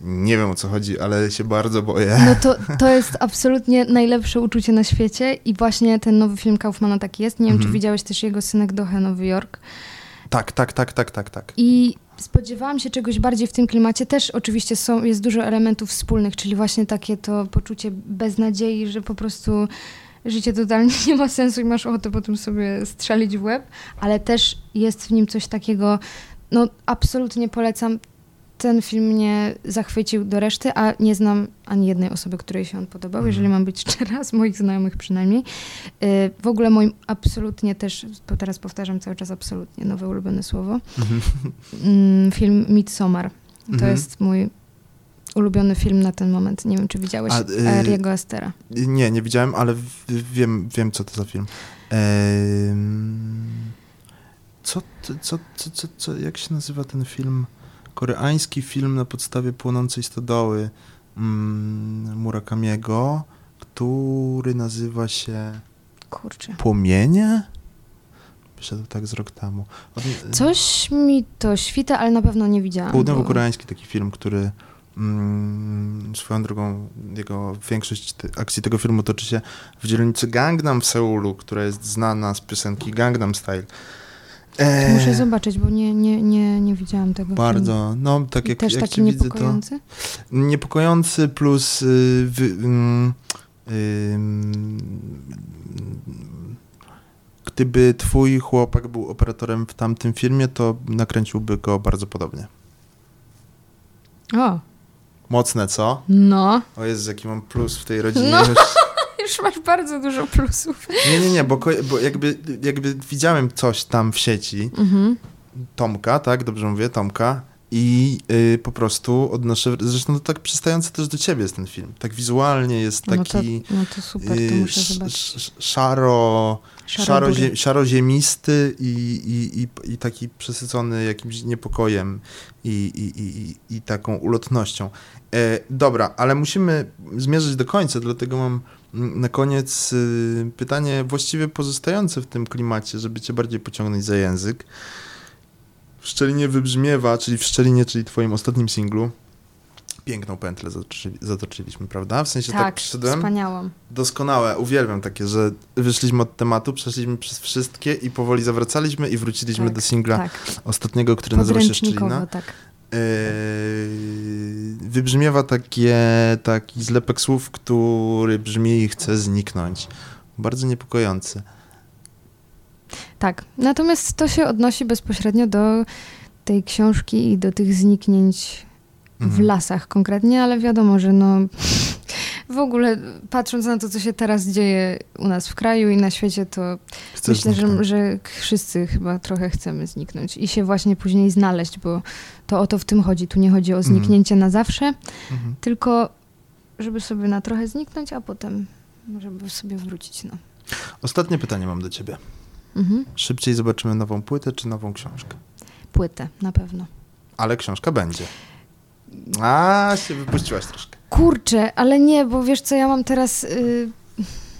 Speaker 1: nie wiem o co chodzi, ale się bardzo boję.
Speaker 2: No to, to jest absolutnie najlepsze uczucie na świecie i właśnie ten nowy film Kaufmana taki jest. Nie wiem, czy mhm. widziałeś też jego Synek Dohe Nowy Jork.
Speaker 1: Tak, tak, tak, tak, tak, tak.
Speaker 2: I spodziewałam się czegoś bardziej w tym klimacie. Też oczywiście są, jest dużo elementów wspólnych, czyli właśnie takie to poczucie beznadziei, że po prostu życie totalnie <laughs> nie ma sensu i masz ochotę potem sobie strzelić w łeb, ale też jest w nim coś takiego, no absolutnie polecam ten film mnie zachwycił do reszty, a nie znam ani jednej osoby, której się on podobał, mhm. jeżeli mam być <laughs> szczera, z moich znajomych przynajmniej. Y, w ogóle moim absolutnie też, teraz powtarzam cały czas absolutnie, nowe ulubione słowo, mhm. Mm, film Midsommar. To mhm. jest mój ulubiony film na ten moment. Nie wiem, czy widziałeś A, y Ariego Astera.
Speaker 1: Nie, nie widziałem, ale wiem, wiem co to za film. Co, co, co, co, co, jak się nazywa ten film? Koreański film na podstawie Płonącej Stodoły mm, Murakamiego, który nazywa się
Speaker 2: Kurczę.
Speaker 1: Płomienie? Wyszedł tak z rok temu.
Speaker 2: Coś mi to świta, ale na pewno nie widziałam.
Speaker 1: Południowo-koreański taki film, który mm, swoją drogą, jego większość te, akcji tego filmu toczy się w dzielnicy Gangnam w Seulu, która jest znana z piosenki Gangnam Style.
Speaker 2: E... Muszę zobaczyć, bo nie, nie, nie, nie widziałam tego.
Speaker 1: Bardzo. Filmu. No, tak jak,
Speaker 2: Też
Speaker 1: jak
Speaker 2: taki niepokojący?
Speaker 1: Widzę, to niepokojący plus y, wy, y, y, gdyby twój chłopak był operatorem w tamtym filmie, to nakręciłby go bardzo podobnie.
Speaker 2: O.
Speaker 1: Mocne, co?
Speaker 2: No.
Speaker 1: O jest jaki mam plus w tej rodzinie.
Speaker 2: No. Już <laughs> masz bardzo dużo plusów.
Speaker 1: Nie, nie, nie, bo, bo jakby, jakby widziałem coś tam w sieci, mhm. Tomka, tak, dobrze mówię, Tomka, i y, po prostu odnoszę, zresztą to tak przystający też do ciebie jest ten film. Tak wizualnie jest taki...
Speaker 2: No to, no to super, to muszę y, zobaczyć.
Speaker 1: Szaro, szaro, zie, szaroziemisty i, i, i, i taki przesycony jakimś niepokojem i, i, i, i taką ulotnością. E, dobra, ale musimy zmierzyć do końca, dlatego mam na koniec y, pytanie właściwie pozostające w tym klimacie, żeby cię bardziej pociągnąć za język. W Szczelinie wybrzmiewa, czyli w Szczelinie, czyli twoim ostatnim singlu, piękną pętlę zatoczyliśmy, prawda? W sensie tak, tak przyszedłem.
Speaker 2: wspaniałą.
Speaker 1: Doskonałe, uwielbiam takie, że wyszliśmy od tematu, przeszliśmy przez wszystkie i powoli zawracaliśmy i wróciliśmy tak, do singla tak. ostatniego, który nazywa się Szczelina.
Speaker 2: tak.
Speaker 1: Yy, wybrzmiewa takie, taki zlepek słów, który brzmi i chce zniknąć. Bardzo niepokojący.
Speaker 2: Tak, natomiast to się odnosi bezpośrednio do tej książki i do tych zniknięć w mhm. lasach konkretnie, ale wiadomo, że no w ogóle patrząc na to, co się teraz dzieje u nas w kraju i na świecie, to Chcesz myślę, że, że, wszyscy chyba trochę chcemy zniknąć i się właśnie później znaleźć, bo to o to w tym chodzi. Tu nie chodzi o mhm. zniknięcie na zawsze, mhm. tylko żeby sobie na trochę zniknąć, a potem żeby sobie wrócić. No.
Speaker 1: Ostatnie pytanie mam do ciebie. Mhm. Szybciej zobaczymy nową płytę czy nową książkę?
Speaker 2: Płytę, na pewno.
Speaker 1: Ale książka będzie. A, się wypuściłaś troszkę.
Speaker 2: Kurczę, ale nie, bo wiesz co, ja mam teraz... Yy,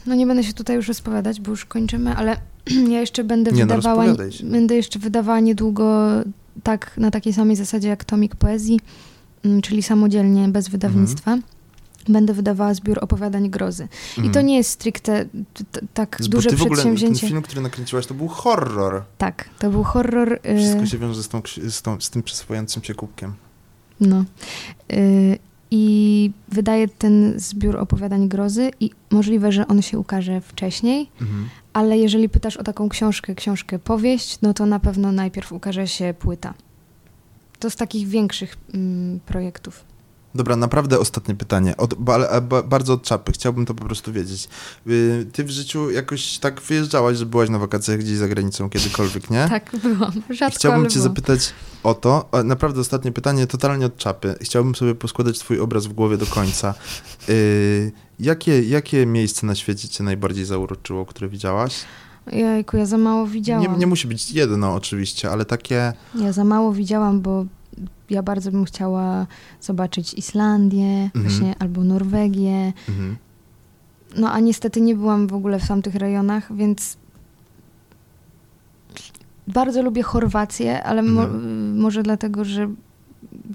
Speaker 2: no nie będę się tutaj już rozpowiadać, bo już kończymy, ale <clears throat> ja jeszcze będę nie, no, wydawała... No, będę jeszcze wydawała niedługo tak na takiej samej zasadzie jak tomik poezji, mm, czyli samodzielnie, bez wydawnictwa. Mhm będę wydawała zbiór opowiadań grozy. I to mhm. nie jest stricte tak
Speaker 1: Bo
Speaker 2: duże
Speaker 1: ty w
Speaker 2: ogóle,
Speaker 1: Ten film, który nakręciłaś, to był horror.
Speaker 2: Tak, to był horror.
Speaker 1: Y, Wszystko się wiąże z, tą, z, tą, z tym przyswającym się kubkiem.
Speaker 2: No. Y, I wydaję ten zbiór opowiadań grozy i możliwe, że on się ukaże wcześniej, mhm. ale jeżeli pytasz o taką książkę, książkę powieść, no to na pewno najpierw ukaże się płyta. To z takich większych mm, projektów.
Speaker 1: Dobra, naprawdę ostatnie pytanie. Od, ba, ba, bardzo od czapy. Chciałbym to po prostu wiedzieć. Y, ty w życiu jakoś tak wyjeżdżałaś, że byłaś na wakacjach gdzieś za granicą kiedykolwiek, nie?
Speaker 2: Tak, byłam. Rzadko,
Speaker 1: Chciałbym cię
Speaker 2: byłam.
Speaker 1: zapytać o to. Naprawdę ostatnie pytanie, totalnie od czapy. Chciałbym sobie poskładać twój obraz w głowie do końca. Yy, jakie, jakie miejsce na świecie cię najbardziej zauroczyło, które widziałaś?
Speaker 2: Jejku, ja za mało widziałam.
Speaker 1: Nie, nie musi być jedno oczywiście, ale takie...
Speaker 2: Ja za mało widziałam, bo ja bardzo bym chciała zobaczyć Islandię mhm. właśnie, albo Norwegię. Mhm. No a niestety nie byłam w ogóle w tamtych rejonach, więc bardzo lubię Chorwację, ale mo mhm. może dlatego, że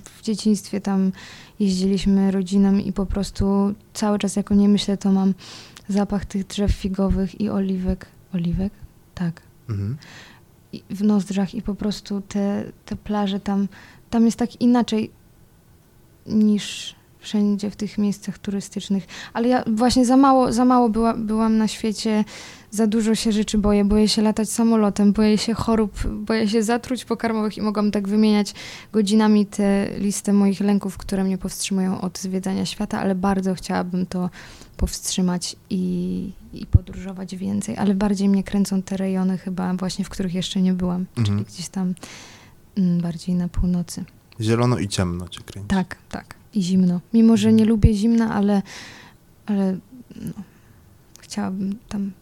Speaker 2: w dzieciństwie tam jeździliśmy rodziną i po prostu cały czas jak o nie myślę, to mam zapach tych drzew figowych i oliwek. Oliwek? Tak. Mhm. w nozdrzach i po prostu te, te plaże tam tam jest tak inaczej niż wszędzie w tych miejscach turystycznych. Ale ja właśnie za mało, za mało była, byłam na świecie, za dużo się rzeczy boję. Boję się latać samolotem, boję się chorób, boję się zatruć pokarmowych i mogłam tak wymieniać godzinami tę listę moich lęków, które mnie powstrzymują od zwiedzania świata, ale bardzo chciałabym to powstrzymać i, i podróżować więcej. Ale bardziej mnie kręcą te rejony chyba właśnie, w których jeszcze nie byłam, mhm. czyli gdzieś tam bardziej na północy.
Speaker 1: Zielono i ciemno cię kręci.
Speaker 2: Tak, tak. I zimno. Mimo, że nie lubię zimna, ale, ale no, chciałabym tam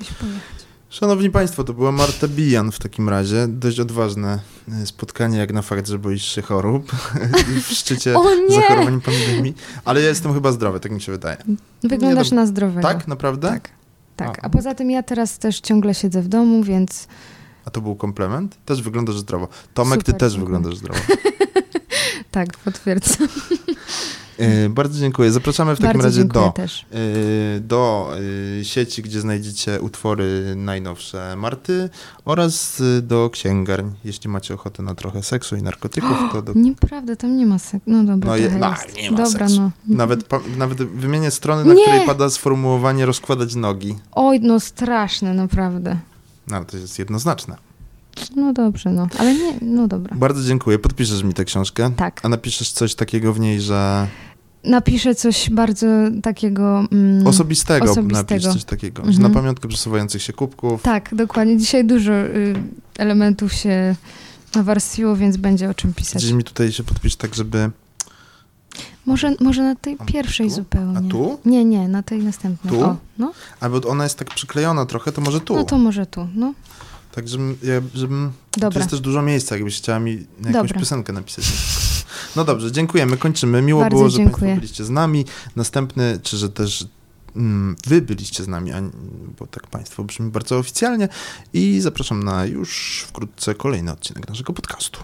Speaker 2: gdzieś pojechać.
Speaker 1: Szanowni Państwo, to była Marta Bijan w takim razie. Dość odważne e, spotkanie, jak na fakt, że boisz się chorób <laughs> w szczycie zachorowań pandemii. Ale ja jestem chyba zdrowy, tak mi się wydaje.
Speaker 2: Wyglądasz na zdrowego.
Speaker 1: Tak? Naprawdę?
Speaker 2: Tak. tak. A. A poza tym ja teraz też ciągle siedzę w domu, więc
Speaker 1: a to był komplement? Też wyglądasz zdrowo. Tomek, Super, ty też dziękuję. wyglądasz zdrowo. <laughs>
Speaker 2: tak, potwierdzam.
Speaker 1: Yy, bardzo dziękuję. Zapraszamy w takim razie do, yy, do yy, sieci, gdzie znajdziecie utwory najnowsze Marty oraz do księgarni. Jeśli macie ochotę na trochę seksu i narkotyków, to do...
Speaker 2: Nieprawda, tam nie ma seksu. No dobra, no, je, no,
Speaker 1: nie ma dobra, seksu. No. Nawet, pa, nawet wymienię strony, na nie. której pada sformułowanie rozkładać nogi.
Speaker 2: Oj, no straszne, naprawdę.
Speaker 1: No ale to jest jednoznaczne.
Speaker 2: No dobrze, no. Ale nie, no dobra.
Speaker 1: Bardzo dziękuję. Podpiszesz mi tę książkę?
Speaker 2: Tak.
Speaker 1: A napiszesz coś takiego w niej, że...
Speaker 2: Napiszę coś bardzo takiego...
Speaker 1: Mm, osobistego. osobistego. Napisz coś takiego. Mhm. Na pamiątkę przesuwających się kubków.
Speaker 2: Tak, dokładnie. Dzisiaj dużo y, elementów się nawarstwiło, więc będzie o czym pisać.
Speaker 1: Gdzieś mi tutaj się podpisz tak, żeby...
Speaker 2: Może, może na tej pierwszej
Speaker 1: tu?
Speaker 2: zupełnie.
Speaker 1: A tu?
Speaker 2: Nie, nie, na tej następnej.
Speaker 1: Tu?
Speaker 2: O, no,
Speaker 1: Albo ona jest tak przyklejona trochę, to może tu.
Speaker 2: no to może tu, no.
Speaker 1: Tak, żebym... Ja, żebym...
Speaker 2: Dobra.
Speaker 1: jest też dużo miejsca, jakbyś chciała mi jakąś
Speaker 2: Dobra.
Speaker 1: piosenkę napisać. No dobrze, dziękujemy, kończymy. Miło
Speaker 2: Bardzo
Speaker 1: było, że
Speaker 2: dziękuję.
Speaker 1: Państwo byliście z nami. Następny, czy że też mm, Wy byliście z nami, a, bo tak Państwo brzmi bardzo oficjalnie. I zapraszam na już wkrótce kolejny odcinek naszego podcastu.